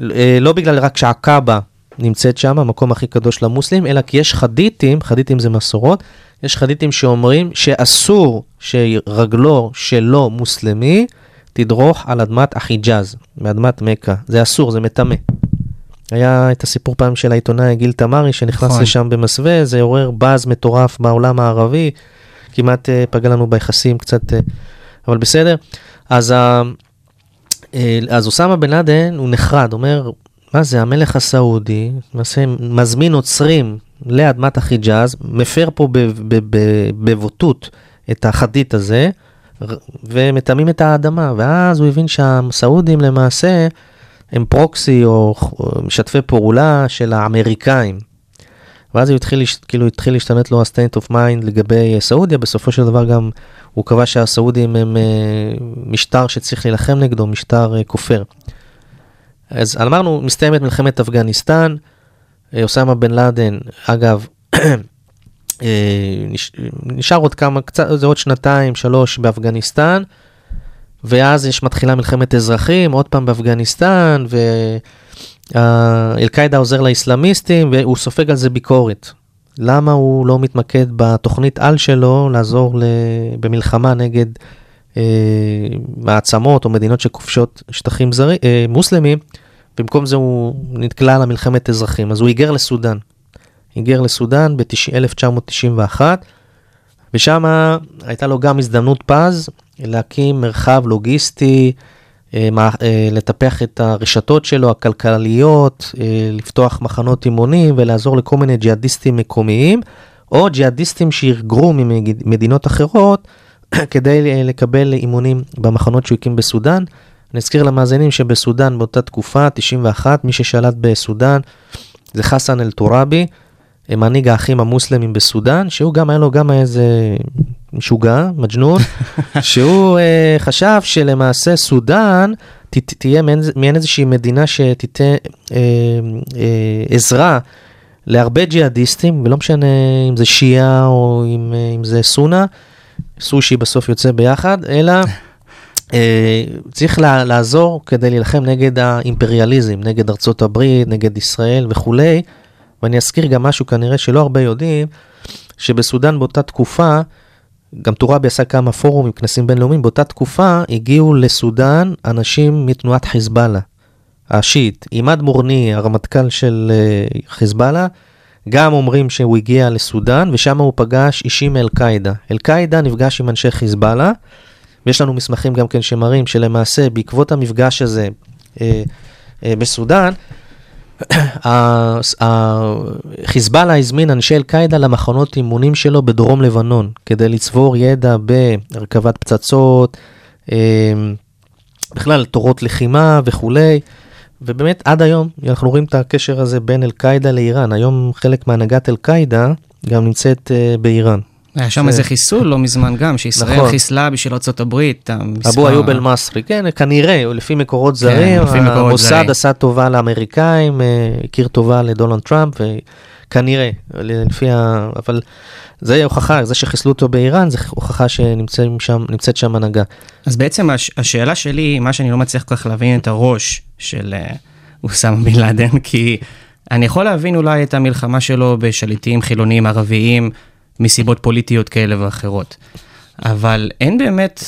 אה, לא בגלל רק שהקאבה נמצאת שם, המקום הכי קדוש למוסלמים, אלא כי יש חדיתים, חדיתים זה מסורות, יש חדיתים שאומרים שאסור שרגלו שלא מוסלמי תדרוך על אדמת החיג'אז, מאדמת מכה. זה אסור, זה מטמא. היה את הסיפור פעם של העיתונאי גיל תמרי שנכנס נכון. לשם במסווה, זה עורר באז מטורף בעולם הערבי, כמעט uh, פגע לנו ביחסים קצת, uh, אבל בסדר. אז, uh, אז אוסמה בן לאדן הוא נחרד, אומר, מה זה, המלך הסעודי, מזמין עוצרים לאדמת החיג'אז, מפר פה בבוטות את החדית הזה, ומטמאים את האדמה, ואז הוא הבין שהסעודים למעשה הם פרוקסי או משתפי פעולה של האמריקאים. ואז הוא התחיל, כאילו התחיל להשתנות לו ה-state of mind לגבי אה, סעודיה, בסופו של דבר גם הוא קבע שהסעודים הם אה, משטר שצריך להילחם נגדו, משטר אה, כופר. אז אמרנו, מסתיימת מלחמת אפגניסטן, אוסמה בן לאדן, אגב, נש- נשאר עוד כמה, קצת, זה עוד שנתיים, שלוש באפגניסטן, ואז יש מתחילה מלחמת אזרחים, עוד פעם באפגניסטן, ואל-קאעידה עוזר לאסלאמיסטים, והוא סופג על זה ביקורת. למה הוא לא מתמקד בתוכנית על שלו לעזור. במלחמה נגד אה, מעצמות או מדינות שכובשות שטחים זרי, אה, מוסלמים, במקום זה הוא נתקלע למלחמת אזרחים, אז הוא היגר לסודאן. היגר לסודאן ב-1991, ושם הייתה לו גם הזדמנות פז להקים מרחב לוגיסטי, אה, אה, לטפח את הרשתות שלו, הכלכליות, אה, לפתוח מחנות אימונים ולעזור לכל מיני ג'יהאדיסטים מקומיים, או ג'יהאדיסטים שהיגרו ממדינות אחרות כדי לקבל אימונים במחנות שהוא הקים בסודאן. אני אזכיר למאזינים שבסודאן באותה תקופה, 91, מי ששלט בסודאן זה חסן אל-טוראבי, מנהיג האחים המוסלמים בסודאן, שהוא גם היה לו גם איזה משוגע, מג'נון, שהוא uh, חשב שלמעשה סודאן ת, תהיה מעין, מעין איזושהי מדינה שתיתן uh, uh, עזרה להרבה ג'יהאדיסטים, ולא משנה אם זה שיעה או אם, uh, אם זה סונה, סושי בסוף יוצא ביחד, אלא uh, צריך לה, לעזור כדי להילחם נגד האימפריאליזם, נגד ארצות הברית, נגד ישראל וכולי. ואני אזכיר גם משהו כנראה שלא הרבה יודעים, שבסודאן באותה תקופה, גם טוראבי עשה כמה פורומים, כנסים בינלאומיים, באותה תקופה הגיעו לסודאן אנשים מתנועת חיזבאללה, השיעית. עימאד מורני, הרמטכ"ל של אה, חיזבאללה, גם אומרים שהוא הגיע לסודאן, ושם הוא פגש אישים מאל-קאעידה. אל-קאעידה נפגש עם אנשי חיזבאללה, ויש לנו מסמכים גם כן שמראים שלמעשה בעקבות המפגש הזה אה, אה, בסודאן, חיזבאללה הזמין אנשי אל-קאעידה למחנות אימונים שלו בדרום לבנון, כדי לצבור ידע בהרכבת פצצות, אה, בכלל תורות לחימה וכולי, ובאמת עד היום אנחנו רואים את הקשר הזה בין אל-קאעידה לאיראן. היום חלק מהנהגת אל-קאעידה גם נמצאת אה, באיראן. היה שם זה- איזה חיסול לא מזמן גם, שישראל נכון. חיסלה בשביל ארה"ב. אבו איוב אל-מסרי, כן, כנראה, לפי מקורות זרים, לפי מקורות המוסד זרים. עשה טובה לאמריקאים, אה, הכיר טובה לדונלד טראמפ, וכנראה, לפי ה... אבל זה הוכחה, זה שחיסלו אותו באיראן, זה הוכחה שנמצאת שם, הנהגה. אז בעצם הש, השאלה שלי, מה שאני לא מצליח כל כך להבין את הראש של אה, אוסאמה בן לאדן, כי אני יכול להבין אולי את המלחמה שלו בשליטים חילוניים ערביים מסיבות פוליטיות כאלה ואחרות. אבל אין באמת,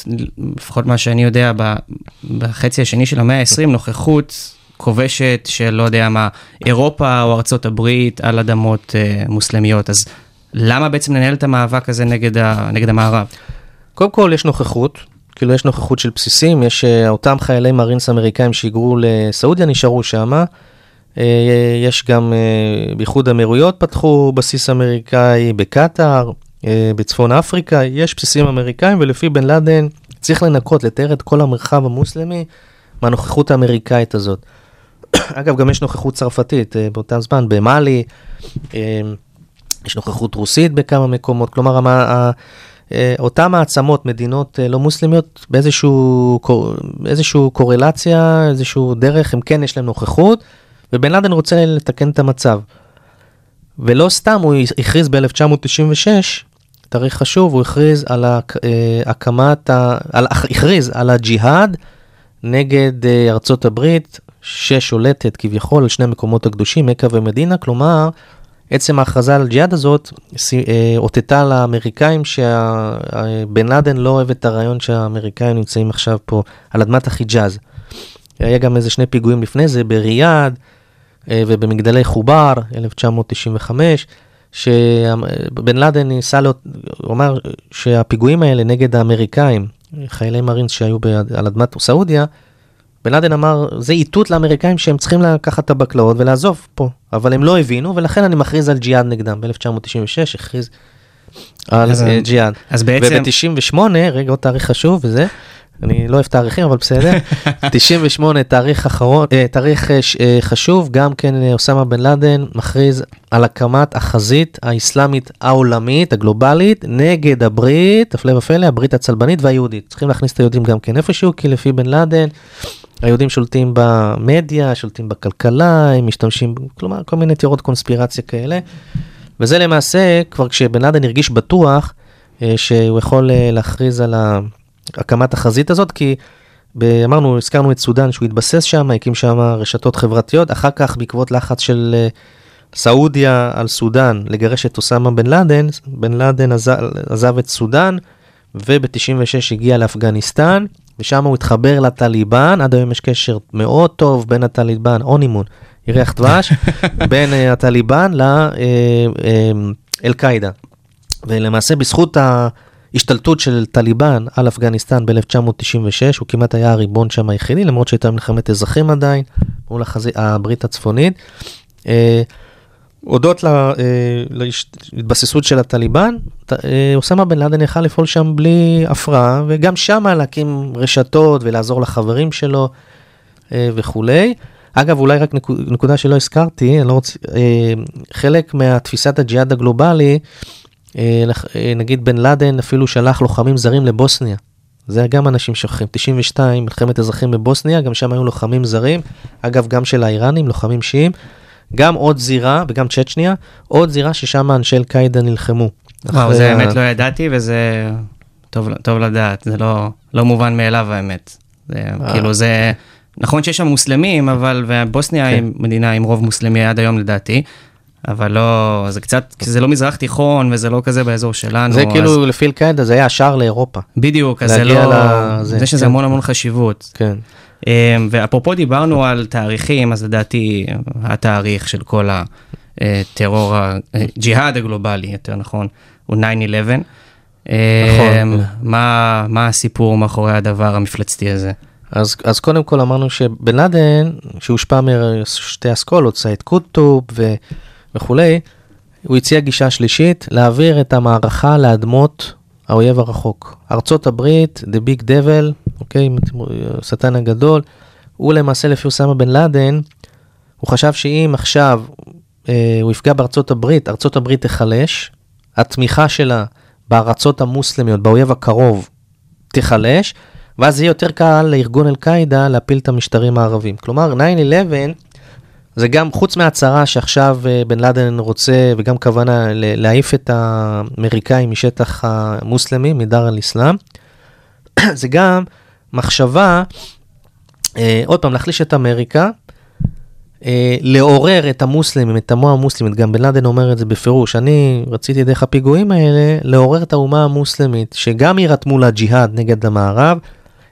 לפחות מה שאני יודע, בחצי השני של המאה ה-20, נוכחות כובשת של לא יודע מה, אירופה או ארצות הברית על אדמות אה, מוסלמיות, אז למה בעצם לנהל את המאבק הזה נגד, ה, נגד המערב? קודם כל יש נוכחות, כאילו יש נוכחות של בסיסים, יש אה, אותם חיילי מרינס אמריקאים שהיגרו לסעודיה נשארו שם, יש גם אה, באיחוד האמירויות פתחו בסיס אמריקאי, בקטאר, אה, בצפון אפריקה, יש בסיסים אמריקאים ולפי בן לאדן צריך לנקות, לתאר את כל המרחב המוסלמי מהנוכחות האמריקאית הזאת. אגב, גם יש נוכחות צרפתית אה, באותם זמן, במאלי, אה, יש נוכחות רוסית בכמה מקומות, כלומר, המ- ה- אה, אותן מעצמות, מדינות אה, לא מוסלמיות, באיזשהו באיזשהו קורלציה, איזשהו דרך, הם כן יש להם נוכחות, ובן לאדן רוצה לתקן את המצב. ולא סתם הוא הכריז ב-1996, תאריך חשוב, הוא הכריז על אה, הקמת, ה... על... הכריז על הג'יהאד נגד אה, ארצות הברית, ששולטת כביכול על שני המקומות הקדושים, מכה ומדינה, כלומר, עצם ההכרזה על הג'יהאד הזאת אה, אותתה לאמריקאים שבן לאדן לא אוהב את הרעיון שהאמריקאים נמצאים עכשיו פה על אדמת החיג'אז. היה גם איזה שני פיגועים לפני זה בריאד ובמגדלי חובר, 1995, שבן לאדן ניסה, לו, הוא אמר שהפיגועים האלה נגד האמריקאים, חיילי מרינס שהיו על אדמת סעודיה, בן לאדן אמר, זה איתות לאמריקאים שהם צריכים לקחת את הבקלאות ולעזוב פה, אבל הם לא הבינו, ולכן אני מכריז על ג'יהאד נגדם. ב-1996 הכריז על אז- אה, ג'יהאד. אז בעצם, וב-98, רגע, עוד תאריך חשוב וזה, אני לא אוהב תאריכים, אבל בסדר. 98, תאריך אחרון, אה, תאריך אה, אה, חשוב, גם כן אה, אוסמה בן לאדן מכריז על הקמת החזית האסלאמית העולמית, הגלובלית, נגד הברית, הפלא ופלא, הברית הצלבנית והיהודית. צריכים להכניס את היהודים גם כן איפשהו, כי לפי בן לאדן, היהודים שולטים במדיה, שולטים בכלכלה, הם משתמשים, כלומר, כל מיני תיאוריות קונספירציה כאלה. וזה למעשה, כבר כשבן לאדן הרגיש בטוח אה, שהוא יכול להכריז על ה- הקמת החזית הזאת, כי ב- אמרנו, הזכרנו את סודאן, שהוא התבסס שם, הקים שם רשתות חברתיות, אחר כך בעקבות לחץ של אה, סעודיה על סודאן לגרש את אוסמה בן לאדן, בן לאדן עזב, עזב את סודאן, וב-96 הגיע לאפגניסטן, ושם הוא התחבר לטליבן, עד היום יש קשר מאוד טוב בין הטליבן, הונימון, ירח דבש, בין אה, הטליבן לאל-קאעידה. ולמעשה בזכות ההשתלטות של טליבן על אפגניסטן ב-1996, הוא כמעט היה הריבון שם היחידי, למרות שהייתה מלחמת אזרחים עדיין, מול החזי, הברית הצפונית. אה, הודות אה, להתבססות של הטליבן, אה, אוסמה בן לאדן יכל לפעול שם בלי הפרעה, וגם שם להקים רשתות ולעזור לחברים שלו אה, וכולי. אגב, אולי רק נקו- נקודה שלא הזכרתי, אני לא רוצה, אה, חלק מהתפיסת הג'יהאד הגלובלי, נגיד בן לאדן אפילו שלח לוחמים זרים לבוסניה. זה גם אנשים שוכחים. 92, מלחמת אזרחים בבוסניה, גם שם היו לוחמים זרים. אגב, גם של האיראנים, לוחמים שיעים. גם עוד זירה, וגם צ'צ'ניה, עוד זירה ששם אנשי אל-קאעידה נלחמו. וואו, זה האמת לא ידעתי, וזה טוב, טוב לדעת, זה לא, לא מובן מאליו האמת. זה, אה. כאילו זה, נכון שיש שם מוסלמים, אבל, ובוסניה כן. היא מדינה עם רוב מוסלמי עד היום לדעתי, אבל לא, זה קצת, כי זה לא מזרח תיכון, וזה לא כזה באזור שלנו. זה אז, כאילו, לפי אל-קאעידה, זה היה השער לאירופה. בדיוק, אז זה לא, לזה, זה שזה כן. המון המון חשיבות. כן. אמ, ואפרופו דיברנו על תאריכים, אז לדעתי התאריך של כל הטרור, הג'יהאד הגלובלי, יותר נכון, הוא 9-11. נכון. אמ, מה, מה הסיפור מאחורי הדבר המפלצתי הזה? אז, אז קודם כל אמרנו שבן לאדן, שהושפע משתי אסכולות, סייד קוטוב ו, וכולי, הוא הציע גישה שלישית, להעביר את המערכה לאדמות האויב הרחוק. ארצות הברית, The Big Devil, אוקיי, השטן הגדול, הוא למעשה לפי אוסמה בן לאדן, הוא חשב שאם עכשיו אה, הוא יפגע בארצות הברית, ארצות הברית תיחלש, התמיכה שלה בארצות המוסלמיות, באויב הקרוב, תיחלש, ואז יהיה יותר קל לארגון אל-קאעידה להפיל את המשטרים הערבים. כלומר, 9-11 זה גם, חוץ מהצהרה שעכשיו אה, בן לאדן רוצה, וגם כוונה להעיף את האמריקאים משטח המוסלמי, מדר אל-אסלאם, זה גם מחשבה, אה, עוד פעם, להחליש את אמריקה, אה, לעורר את המוסלמים, את המוה המוסלמית, גם בן לאדן אומר את זה בפירוש, אני רציתי דרך הפיגועים האלה לעורר את האומה המוסלמית, שגם יירתמו לג'יהאד נגד המערב,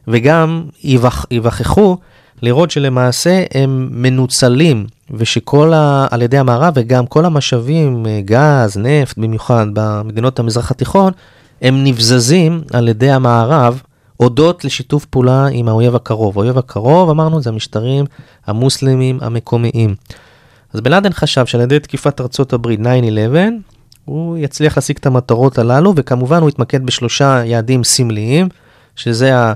וגם יווכ- ייווכחו לראות שלמעשה הם מנוצלים, ושכל ה... על ידי המערב וגם כל המשאבים, אה, גז, נפט, במיוחד במדינות המזרח התיכון, הם נבזזים על ידי המערב הודות לשיתוף פעולה עם האויב הקרוב. האויב הקרוב, אמרנו, זה המשטרים המוסלמים המקומיים. אז בן לאדן חשב שעל ידי תקיפת ארצות הברית 9-11, הוא יצליח להשיג את המטרות הללו, וכמובן הוא התמקד בשלושה יעדים סמליים, שזה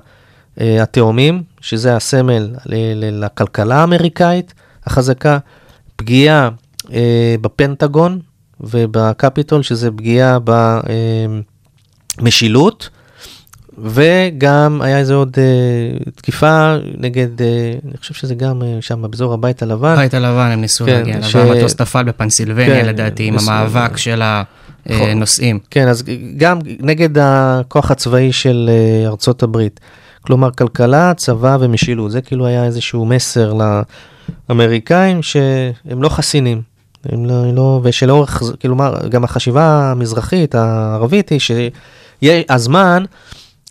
התאומים, שזה הסמל לכלכלה האמריקאית החזקה, פגיעה אה, בפנטגון ובקפיטול, שזה פגיעה במשילות, וגם היה איזה עוד אה, תקיפה נגד, אה, אני חושב שזה גם אה, שם באזור הבית הלבן. הבית הלבן הם ניסו כן, להגיע, ש- אליו, המטוס נפל בפנסילבניה כן, לדעתי, עם בס- המאבק של נכון. הנוסעים. כן, אז גם נגד הכוח הצבאי של אה, ארצות הברית. כלומר, כלכלה, צבא ומשילות. זה כאילו היה איזשהו מסר לאמריקאים שהם לא חסינים. הם לא, לא, ושלאורך, ז- כלומר, גם החשיבה המזרחית, הערבית, היא שהזמן,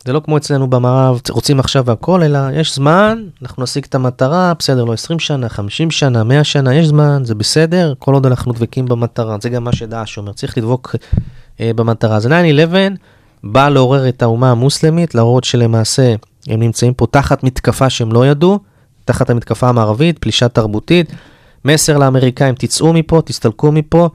זה לא כמו אצלנו במערב, רוצים עכשיו הכל, אלא יש זמן, אנחנו נשיג את המטרה, בסדר, לא 20 שנה, 50 שנה, 100 שנה, יש זמן, זה בסדר, כל עוד אנחנו דבקים במטרה. זה גם מה שדאעש אומר, צריך לדבוק אה, במטרה. אז 9-11 בא לעורר את האומה המוסלמית, להראות שלמעשה הם נמצאים פה תחת מתקפה שהם לא ידעו, תחת המתקפה המערבית, פלישה תרבותית. מסר לאמריקאים, תצאו מפה, תסתלקו מפה,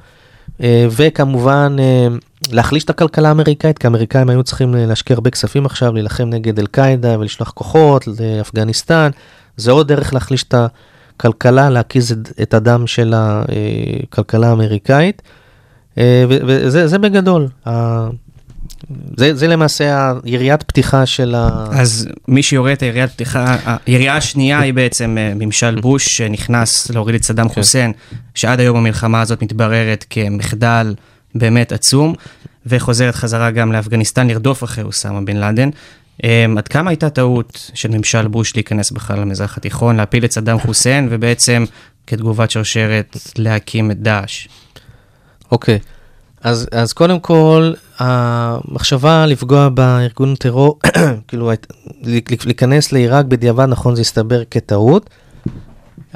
אה, וכמובן אה, להחליש את הכלכלה האמריקאית, כי האמריקאים היו צריכים להשקיע הרבה כספים עכשיו, להילחם נגד אל-קאעידה ולשלוח כוחות לאפגניסטן. זה עוד דרך להחליש את הכלכלה, להקיז את, הדם של הכלכלה האמריקאית. אה, ו- וזה זה בגדול. זה, זה למעשה היריית פתיחה של ה... אז מי שיורה את היריית פתיחה, הירייה השנייה היא בעצם אה, ממשל בוש שנכנס להוריד את סדאם כן. חוסיין, שעד היום המלחמה הזאת מתבררת כמחדל באמת עצום, וחוזרת חזרה גם לאפגניסטן לרדוף אחרי אוסאמה בן לאדן. אה, עד כמה הייתה טעות של ממשל בוש להיכנס בכלל למזרח התיכון, להפיל את סדאם חוסיין, ובעצם כתגובת שרשרת להקים את דאעש? אוקיי, אז, אז קודם כל, המחשבה לפגוע בארגון טרור, כאילו, להיכנס לעיראק בדיעבד, נכון, זה הסתבר כטעות.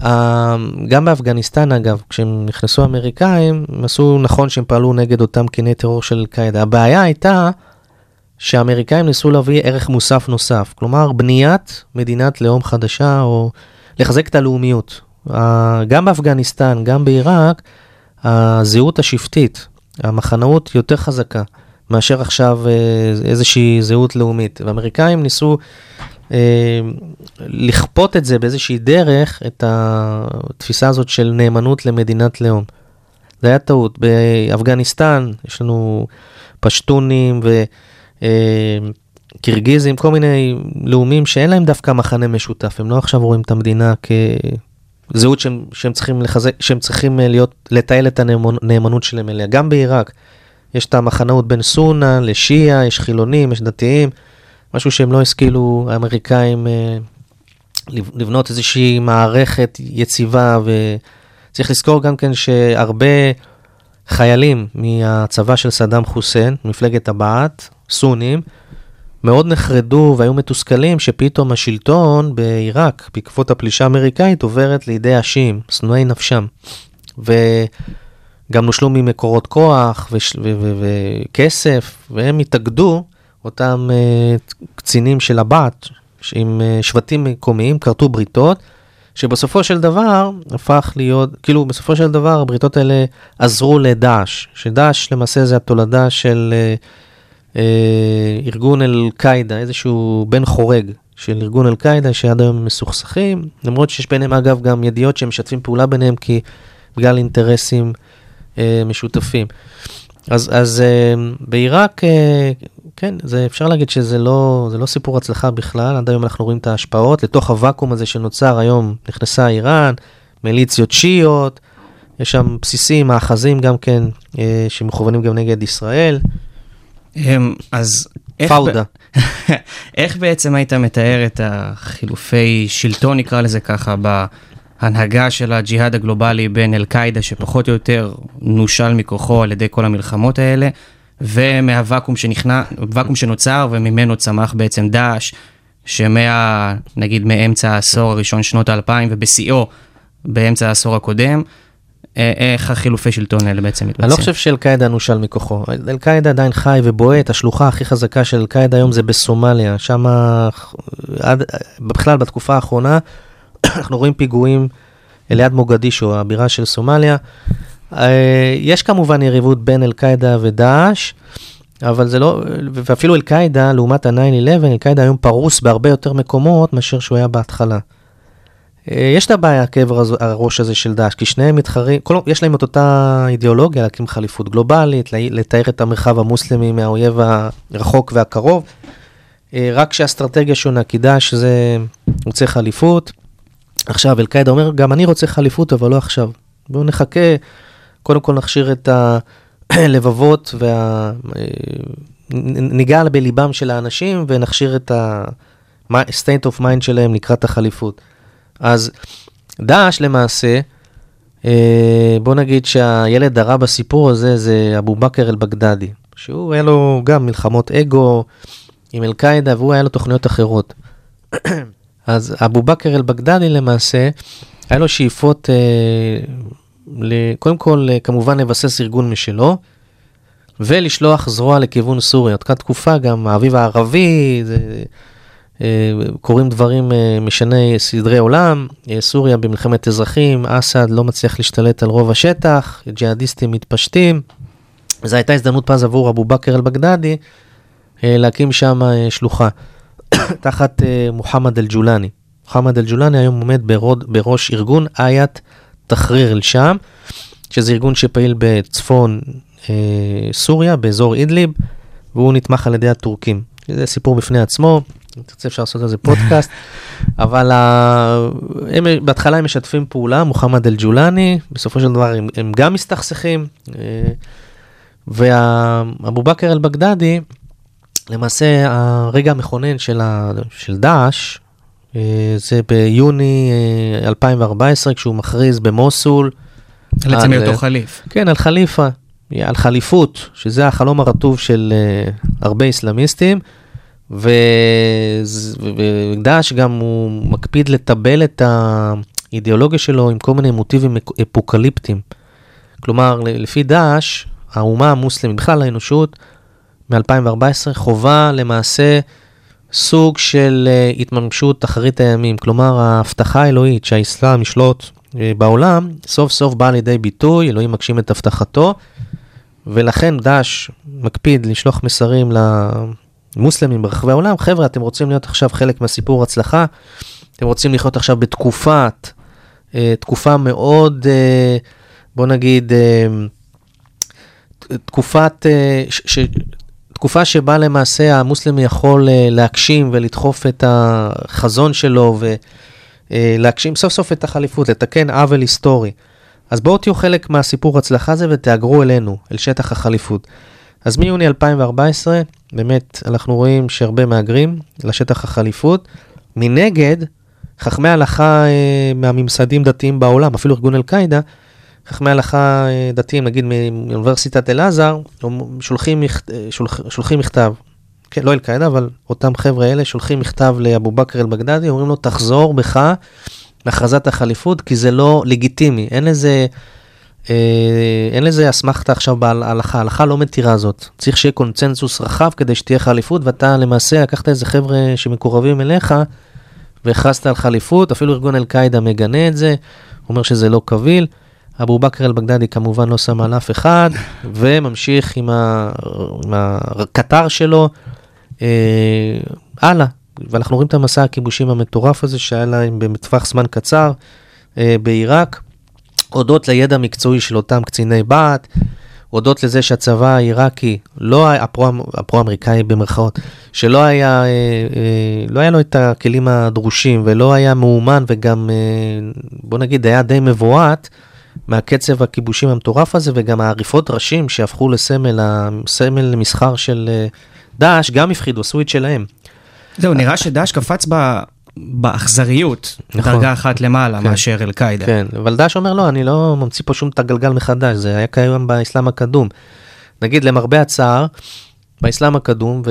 אה, גם באפגניסטן, אגב, כשהם נכנסו האמריקאים, הם עשו נכון שהם פעלו נגד אותם קיני טרור של אל-קאעידה. הבעיה הייתה שהאמריקאים ניסו להביא ערך מוסף נוסף, כלומר, בניית מדינת לאום חדשה, או לחזק את הלאומיות. אה, גם באפגניסטן, גם בעיראק, הזהות השבטית, המחנאות יותר חזקה מאשר עכשיו אה, איזושהי זהות לאומית. והאמריקאים ניסו אה, לכפות את זה באיזושהי דרך, את התפיסה הזאת של נאמנות למדינת לאום. זה היה טעות. באפגניסטן יש לנו פשטונים וקירגיזים, כל מיני לאומים שאין להם דווקא מחנה משותף. הם לא עכשיו רואים את המדינה כזהות שהם, שהם צריכים לחזק, שהם צריכים אה, להיות, לתעל את הנאמנות שלהם אליה. גם בעיראק יש את המחנאות בין סונה לשיעה, יש חילונים, יש דתיים, משהו שהם לא השכילו, האמריקאים, אה, לב- לבנות איזושהי מערכת יציבה, וצריך לזכור גם כן שהרבה חיילים מהצבא של סדאם חוסיין, מפלגת הבעת', סונים, מאוד נחרדו והיו מתוסכלים שפתאום השלטון בעיראק, בעקבות הפלישה האמריקאית, עוברת לידי השיעים, שנואי נפשם. וגם נושלו ממקורות כוח וכסף, והם התאגדו, אותם uh, קצינים של הבעת', עם uh, שבטים מקומיים, כרתו בריתות, שבסופו של דבר הפך להיות, כאילו בסופו של דבר הבריתות האלה עזרו לדאעש, שדאעש למעשה זה התולדה של uh, ארגון אל-קאעידה, איזשהו בן חורג של ארגון אל-קאעידה שעד היום מסוכסכים, למרות שיש ביניהם אגב גם ידיעות שהם משתפים פעולה ביניהם כי בגלל אינטרסים uh, משותפים. אז, אז uh, בעיראק, uh, כן, זה אפשר להגיד שזה לא, לא סיפור הצלחה בכלל, עד היום אנחנו רואים את ההשפעות, לתוך הוואקום הזה שנוצר היום נכנסה איראן, מיליציות שיעיות, יש שם בסיסים, מאחזים גם כן, uh, שמכוונים גם נגד ישראל, אז... איך פאודה. איך בעצם היית מתאר את החילופי שלטון, נקרא לזה ככה, בהנהגה של הג'יהאד הגלובלי בין אל-קאעידה, שפחות או יותר נושל מכוחו על ידי כל המלחמות האלה, ומהוואקום שנכנע, ואקום שנוצר וממנו צמח בעצם דאעש, שמה, נגיד מאמצע העשור הראשון שנות האלפיים ובשיאו באמצע העשור הקודם, איך החילופי שלטון האלה בעצם מתבצעים? אני לא חושב שאל-קאעידה נושל מכוחו. אל-קאעידה עדיין חי ובועט, השלוחה הכי חזקה של אל-קאעידה היום זה בסומליה. שם, בכלל בתקופה האחרונה, אנחנו רואים פיגועים ליד מוגדישו, הבירה של סומליה. אה, יש כמובן יריבות בין אל-קאעידה ודאעש, אבל זה לא, ואפילו אל-קאעידה, לעומת ה-9-11, אל-קאעידה היום פרוס בהרבה יותר מקומות מאשר שהוא היה בהתחלה. אה, יש את הבעיה, הרז- הראש הזה של דאעש, כי שניהם מתחרים, כל, יש להם את אותה אידיאולוגיה, להקים חליפות גלובלית, לתאר את המרחב המוסלמי מהאויב הרחוק והקרוב, אה, רק שהאסטרטגיה שונה, כי דאעש זה רוצה חליפות. עכשיו, אל-קאעידה אומר, גם אני רוצה חליפות, אבל לא עכשיו. בואו נחכה, קודם כל נכשיר את הלבבות וה... אה, ניגע בליבם של האנשים ונכשיר את ה-state of mind שלהם לקראת החליפות. אז דאעש למעשה, אה, בוא נגיד שהילד הרע בסיפור הזה זה אבו בכר אל-בגדדי, שהוא היה לו גם מלחמות אגו עם אל-קאעידה והוא היה לו תוכניות אחרות. אז אבו בכר אל-בגדדי למעשה, היה לו שאיפות, אה, ל- קודם כל אה, כמובן לבסס ארגון משלו, ולשלוח זרוע לכיוון סוריה. אותה תקופה גם האביב הערבי, זה, קורים דברים אה, משני סדרי עולם, אה, סוריה במלחמת אזרחים, אסד לא מצליח להשתלט על רוב השטח, ג'יהאדיסטים מתפשטים. זו הייתה הזדמנות פז עבור אבו בכר אל-בגדדי אה, להקים שם אה, שלוחה, תחת אה, מוחמד אל-ג'ולני. מוחמד אל-ג'ולני היום עומד ברוד, בראש ארגון איית תחריר אל-שם, שזה ארגון שפעיל בצפון אה, סוריה, באזור אידליב, והוא נתמך על ידי הטורקים. זה סיפור בפני עצמו, אם תרצה אפשר לעשות על זה פודקאסט, אבל ה... הם, בהתחלה הם משתפים פעולה, מוחמד אל-ג'ולני, בסופו של דבר הם, הם גם מסתכסכים, אה, ואבו בכר אל-בגדדי, למעשה הרגע המכונן של, ה... של דאעש, אה, זה ביוני אה, 2014, כשהוא מכריז במוסול, על- היותו חליף. כן, על חליפה, על חליפות, שזה החלום הרטוב של הרבה אסלאמיסטים, ודאעש גם הוא מקפיד לטבל את האידיאולוגיה שלו עם כל מיני מוטיבים אפ- אפוקליפטיים. כלומר, ל- לפי דאעש, האומה המוסלמית, בכלל האנושות, מ-2014 חובה למעשה סוג של uh, התממשות אחרית הימים. כלומר, ההבטחה האלוהית שהאסלאם ישלוט uh, בעולם, סוף סוף באה לידי ביטוי, אלוהים מגשים את הבטחתו, ולכן דאעש מקפיד לשלוח מסרים למוסלמים ברחבי העולם, חבר'ה, אתם רוצים להיות עכשיו חלק מהסיפור הצלחה, אתם רוצים לחיות עכשיו בתקופת, uh, תקופה מאוד, uh, בוא נגיד, uh, תקופת, ש, ש, תקופה שבה למעשה המוסלמי יכול אה, להגשים ולדחוף את החזון שלו ולהגשים סוף סוף את החליפות, לתקן עוול היסטורי. אז בואו תהיו חלק מהסיפור הצלחה הזה ותהגרו אלינו, אל שטח החליפות. אז מיוני 2014, באמת, אנחנו רואים שהרבה מהגרים לשטח החליפות. מנגד, חכמי הלכה אה, מהממסדים דתיים בעולם, אפילו ארגון אל-קאעידה, חכמי הלכה אה, דתיים, נגיד מאוניברסיטת אל-עזר, שולחים, אה, שולח, שולחים מכתב, כן, לא אל-קאעידה, אבל אותם חבר'ה האלה שולחים מכתב לאבו בכר אל-בגדדי, אומרים לו, תחזור בך מהכרזת החליפות, כי זה לא לגיטימי, אין לזה, אין לזה אסמכתה עכשיו בהלכה, ההלכה לא מתירה זאת. צריך שיהיה קונצנזוס רחב כדי שתהיה חליפות, ואתה למעשה לקחת איזה חבר'ה שמקורבים אליך, והכרזת על חליפות, אפילו ארגון אל-קאעידה מגנה את זה, אומר שזה לא קביל. אבו בכר אל-בגדדי כמובן לא שם על אף אחד, וממשיך עם, ה... עם הקטר שלו אה, הלאה. ואנחנו רואים את המסע הכיבושים המטורף הזה שהיה להם בטווח זמן קצר אה, בעיראק, הודות לידע המקצועי של אותם קציני בה"ת, הודות לזה שהצבא העיראקי, לא הפרו- הפרו-אמריקאי במרכאות, שלא היה, אה, אה, לא היה לו את הכלים הדרושים ולא היה מאומן וגם, אה, בוא נגיד, היה די מבועת מהקצב הכיבושים המטורף הזה וגם העריפות ראשים שהפכו לסמל, הסמל למסחר של אה, דאעש, גם הפחידו, עשו את שלהם. זהו, נראה שדאעש קפץ ב- באכזריות, נכון. דרגה אחת למעלה כן. מאשר אל-קאעידה. כן, אבל דאעש אומר לא, אני לא ממציא פה שום את הגלגל מחדש, זה היה קיים באסלאם הקדום. נגיד, למרבה הצער, באסלאם הקדום,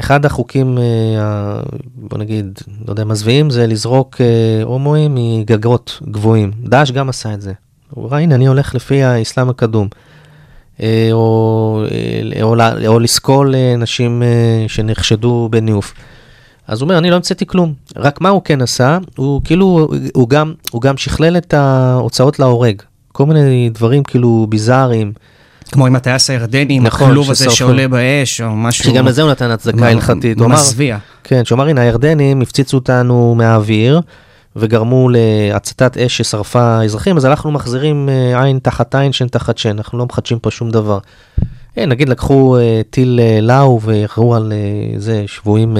אחד החוקים, אה, בוא נגיד, לא יודע, מזוויעים, זה לזרוק אה, הומואים מגגות גבוהים. דאעש גם עשה את זה. הוא ראה, הנה, אני הולך לפי האסלאם הקדום. אה, או, או, ל- או לסקול נשים שנחשדו בניאוף. אז הוא אומר, אני לא המצאתי כלום. רק מה הוא כן עשה? הוא כאילו, הוא גם, הוא גם שכלל את ההוצאות להורג. כל מיני דברים כאילו ביזאריים. כמו עם הטייס הירדני, עם נכון, הכלוב הזה. שעולה באש, או משהו... שגם לזה הוא נתן הצדקה הלכתית. הוא אמר, מזוויע. כן, שהוא אמר, הנה, הירדנים הפציצו אותנו מהאוויר, וגרמו להצתת אש ששרפה אזרחים, אז אנחנו מחזירים אה, עין תחת עין, שן תחת שן, אנחנו לא מחדשים פה שום דבר. אה, נגיד לקחו אה, טיל אה, לאו ויחרו על זה שבויים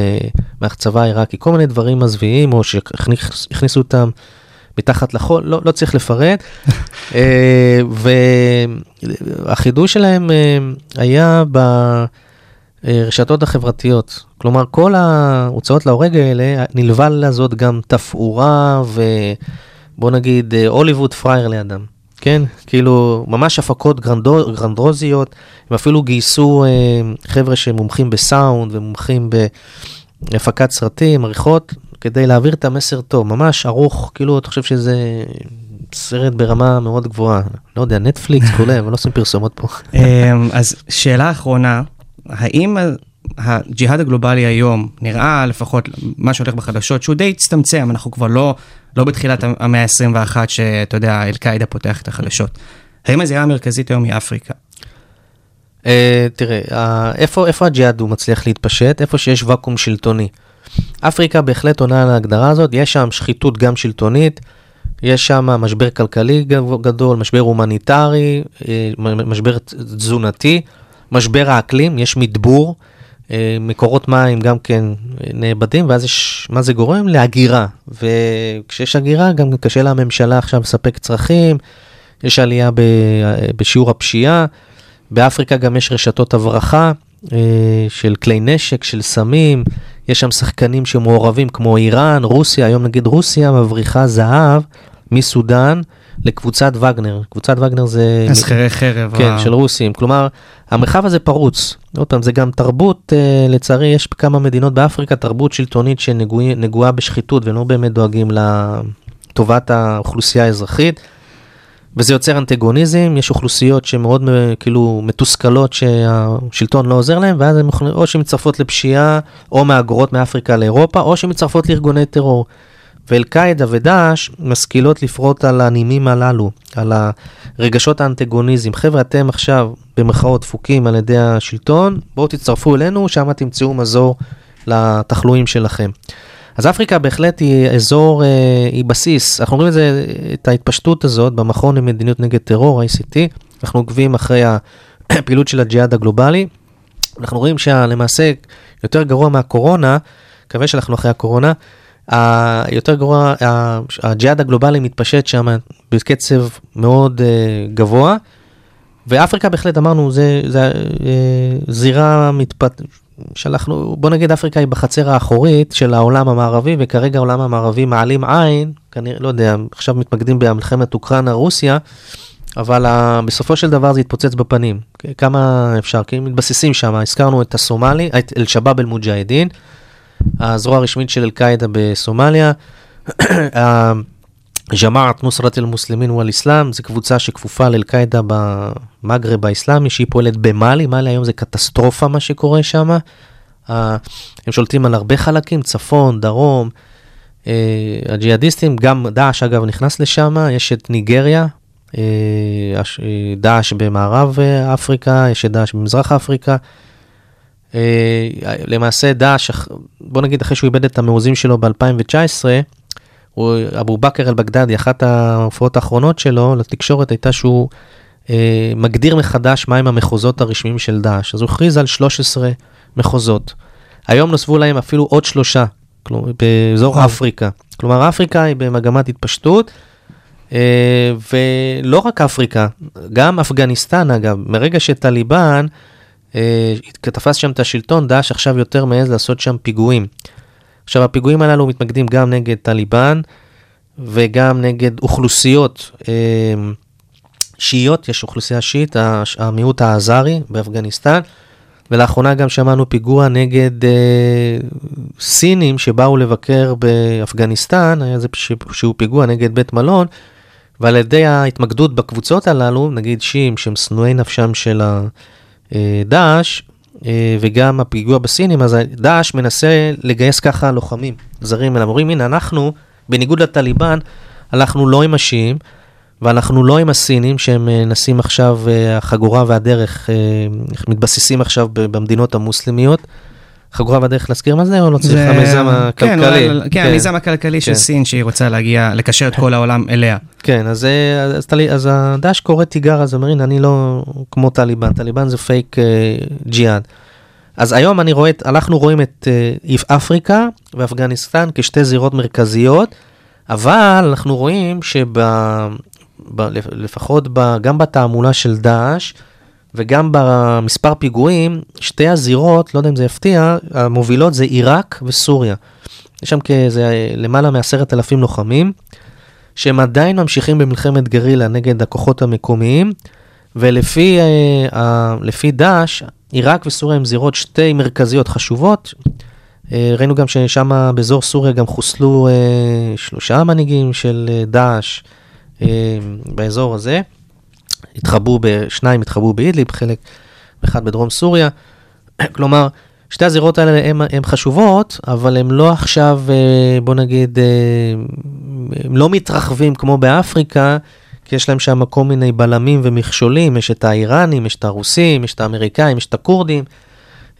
מהחצבה העיראקי, כל מיני דברים מזוויעים, או שהכניסו אותם מתחת לחול, לא, לא צריך לפרט. והחידוש שלהם היה ברשתות החברתיות. כלומר, כל ההוצאות להורג האלה, נלווה לזאת גם תפאורה ובוא נגיד הוליווד פראייר לידם. כן, כאילו, ממש הפקות גרנדו, גרנדרוזיות, הם אפילו גייסו אה, חבר'ה שמומחים בסאונד ומומחים בהפקת סרטים, עריכות, כדי להעביר את המסר טוב, ממש ערוך, כאילו, אתה חושב שזה סרט ברמה מאוד גבוהה. לא יודע, נטפליקס, כולי, אבל לא עושים פרסומות פה. אמ, אז שאלה אחרונה, האם הג'יהאד הגלובלי היום נראה לפחות מה שהולך בחדשות שהוא די הצטמצם, אנחנו כבר לא, לא בתחילת המאה ה-21 שאתה יודע, אל-קאעידה פותח את החדשות. האם הזירה המרכזית היום היא אפריקה? Uh, תראה, uh, איפה, איפה הג'יהאד הוא מצליח להתפשט? איפה שיש ואקום שלטוני. אפריקה בהחלט עונה על ההגדרה הזאת, יש שם שחיתות גם שלטונית, יש שם משבר כלכלי גדול, משבר הומניטרי, אה, משבר תזונתי, משבר האקלים, יש מדבור, מקורות מים גם כן אה, נאבדים, ואז יש, מה זה גורם? להגירה. וכשיש הגירה, גם קשה לממשלה עכשיו לספק צרכים, יש עלייה ב, בשיעור הפשיעה. באפריקה גם יש רשתות הברחה אה, של כלי נשק, של סמים, יש שם שחקנים שמעורבים כמו איראן, רוסיה, היום נגיד רוסיה מבריחה זהב מסודאן לקבוצת וגנר. קבוצת וגנר זה... הסחרי חרב. כן, של רוסים. כלומר, המרחב הזה פרוץ. עוד פעם, זה גם תרבות, אה, לצערי, יש בכמה מדינות באפריקה תרבות שלטונית שנגועה בשחיתות ולא באמת דואגים לטובת האוכלוסייה האזרחית. וזה יוצר אנטגוניזם, יש אוכלוסיות שמאוד אה, כאילו מתוסכלות שהשלטון לא עוזר להם, ואז הן או שהן מצטרפות לפשיעה, או מהגרות מאפריקה לאירופה, או שהן מצטרפות לארגוני טרור. ואל-קאעידה ודאעש משכילות לפרוט על הנימים הללו, על הרגשות האנטגוניזם. חבר'ה, אתם עכשיו במרכאות דפוקים על ידי השלטון, בואו תצטרפו אלינו, שם תמצאו מזור לתחלואים שלכם. אז אפריקה בהחלט היא אזור, אה, היא בסיס. אנחנו רואים את זה, את ההתפשטות הזאת במכון למדיניות נגד טרור, ICT. אנחנו עוקבים אחרי הפעילות של הג'יהאד הגלובלי. אנחנו רואים שלמעשה, יותר גרוע מהקורונה, מקווה שאנחנו אחרי הקורונה, היותר גרוע, הג'יהאד הגלובלי מתפשט שם בקצב מאוד uh, גבוה, ואפריקה בהחלט אמרנו, זה, זה uh, זירה מתפת... שאנחנו, בוא נגיד אפריקה היא בחצר האחורית של העולם המערבי, וכרגע העולם המערבי מעלים עין, כנראה, לא יודע, עכשיו מתמקדים במלחמת אוקראינה-רוסיה, אבל uh, בסופו של דבר זה יתפוצץ בפנים. כמה אפשר, כי מתבססים שם, הזכרנו את הסומלי, את אל-שבאב אל-מוג'הדין, הזרוע הרשמית של אל-קאעידה בסומליה. ג'מאעת נוסרת אל-מוסלמין ואל-אסלאם, זו קבוצה שכפופה לאל-קאעידה במגרב האסלאמי, שהיא פועלת במאלי, מאלי היום זה קטסטרופה מה שקורה שם. הם שולטים על הרבה חלקים, צפון, דרום. אה, הג'יהאדיסטים, גם דאעש אגב נכנס לשם, יש את ניגריה, אה, אה, דאעש במערב אה, אפריקה, יש את דאעש במזרח אפריקה. אה, למעשה דאעש, בוא נגיד אחרי שהוא איבד את המעוזים שלו ב-2019, אבו בכר אל-בגדדי, אחת ההופעות האחרונות שלו לתקשורת הייתה שהוא אה, מגדיר מחדש מהם המחוזות הרשמיים של דאעש. אז הוא הכריז על 13 מחוזות. היום נוספו להם אפילו עוד שלושה, כלומר, באזור. אפריקה. כלומר, אפריקה היא במגמת התפשטות. אה, ולא רק אפריקה, גם אפגניסטן אגב, מרגע שטליבן תפס שם את השלטון, דאעש עכשיו יותר מעז לעשות שם פיגועים. עכשיו הפיגועים הללו מתמקדים גם נגד טליבן וגם נגד אוכלוסיות אה, שיעיות, יש אוכלוסייה שיעית, המיעוט האזרי באפגניסטן, ולאחרונה גם שמענו פיגוע נגד אה, סינים שבאו לבקר באפגניסטן, היה זה שהוא פיגוע נגד בית מלון, ועל ידי ההתמקדות בקבוצות הללו, נגיד שיעים שהם שנואי נפשם של הדאעש, אה, וגם הפיגוע בסינים, אז דאעש מנסה לגייס ככה לוחמים זרים אליו. אומרים, הנה, אנחנו, בניגוד לטליבן, הלכנו לא עם השיעים, ואנחנו לא עם הסינים, שהם אה, נסים עכשיו, אה, החגורה והדרך, אה, מתבססים עכשיו במדינות המוסלמיות. חגורה והדרך להזכיר מה זה, או לא צריך? המיזם כן, הכלכלי. אולי- כן, המיזם הכלכלי של כן. סין, שהיא רוצה להגיע, לקשר את כל העולם אליה. כן, אז, אה, אז, טלי- אז הדאעש קורא תיגר, אז אומר, הנה, אני לא כמו טליבן, טליבן זה פייק אה, ג'יהאד. אז היום אני רואה, אנחנו רואים את אה, אפריקה ואפגניסטן כשתי זירות מרכזיות, אבל אנחנו רואים שלפחות גם בתעמולה של דאעש, וגם במספר פיגועים, שתי הזירות, לא יודע אם זה יפתיע, המובילות זה עיראק וסוריה. יש שם כאיזה למעלה מעשרת אלפים לוחמים, שהם עדיין ממשיכים במלחמת גרילה נגד הכוחות המקומיים, ולפי אה, ה- לפי דאעש, עיראק וסוריה הם זירות שתי מרכזיות חשובות. אה, ראינו גם ששם באזור סוריה גם חוסלו אה, שלושה מנהיגים של אה, דאעש אה, באזור הזה. התחבאו, שניים התחבאו באידליב, חלק, אחד בדרום סוריה. כלומר, שתי הזירות האלה הן חשובות, אבל הן לא עכשיו, אה, בוא נגיד, אה, הם לא מתרחבים כמו באפריקה, כי יש להם שם כל מיני בלמים ומכשולים, יש את האיראנים, יש את הרוסים, יש את האמריקאים, יש את הכורדים.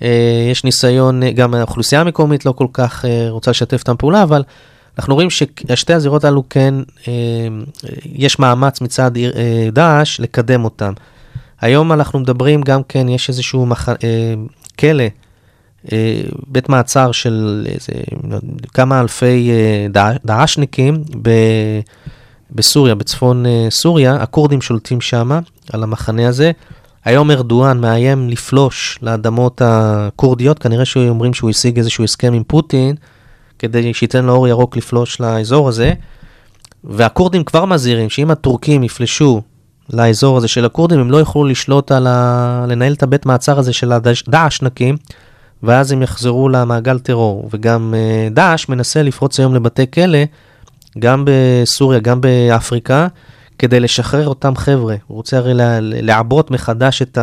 אה, יש ניסיון, אה, גם האוכלוסייה המקומית לא כל כך אה, רוצה לשתף איתם פעולה, אבל אנחנו רואים ששתי הזירות האלו כן, אה, יש מאמץ מצד אה, דאעש לקדם אותם. היום אנחנו מדברים גם כן, יש איזשהו מח... אה, כלא, אה, בית מעצר של איזה, כמה אלפי אה. דאעשניקים ב... בסוריה, בצפון אה, סוריה, הכורדים שולטים שם, על המחנה הזה. היום ארדואן מאיים לפלוש לאדמות הכורדיות, כנראה שאומרים שהוא השיג איזשהו הסכם עם פוטין, כדי שייתן לו אור ירוק לפלוש לאזור הזה. והכורדים כבר מזהירים שאם הטורקים יפלשו לאזור הזה של הכורדים, הם לא יוכלו לשלוט על ה... לנהל את הבית מעצר הזה של הדאעשנקים, ואז הם יחזרו למעגל טרור. וגם אה, דאעש מנסה לפרוץ היום לבתי כלא, גם בסוריה, גם באפריקה, כדי לשחרר אותם חבר'ה. הוא רוצה הרי לעבות מחדש את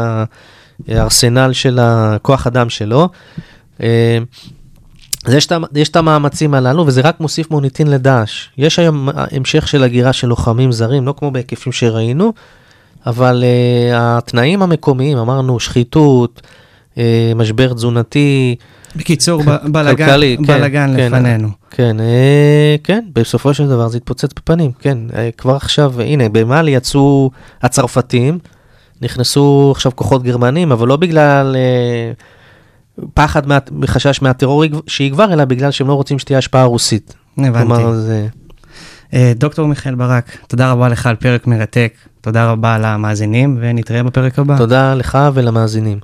הארסנל של הכוח אדם שלו. אז יש, את יש את המאמצים הללו, וזה רק מוסיף מוניטין לדאעש. יש היום המשך של הגירה של לוחמים זרים, לא כמו בהיקפים שראינו, אבל uh, התנאים המקומיים, אמרנו, שחיתות, uh, משבר תזונתי, בקיצור, ב- בלגן, כלכלי, כן, כן. לפנינו. כן, אה, כן, בסופו של דבר זה התפוצץ בפנים, כן, אה, כבר עכשיו, הנה, במאלי יצאו הצרפתים, נכנסו עכשיו כוחות גרמנים, אבל לא בגלל אה, פחד, מה, חשש מהטרור יגב- שיגבר, אלא בגלל שהם לא רוצים שתהיה השפעה רוסית. הבנתי. כלומר, זה... אה, דוקטור מיכאל ברק, תודה רבה לך על פרק מרתק, תודה רבה למאזינים, ונתראה בפרק הבא. תודה לך ולמאזינים.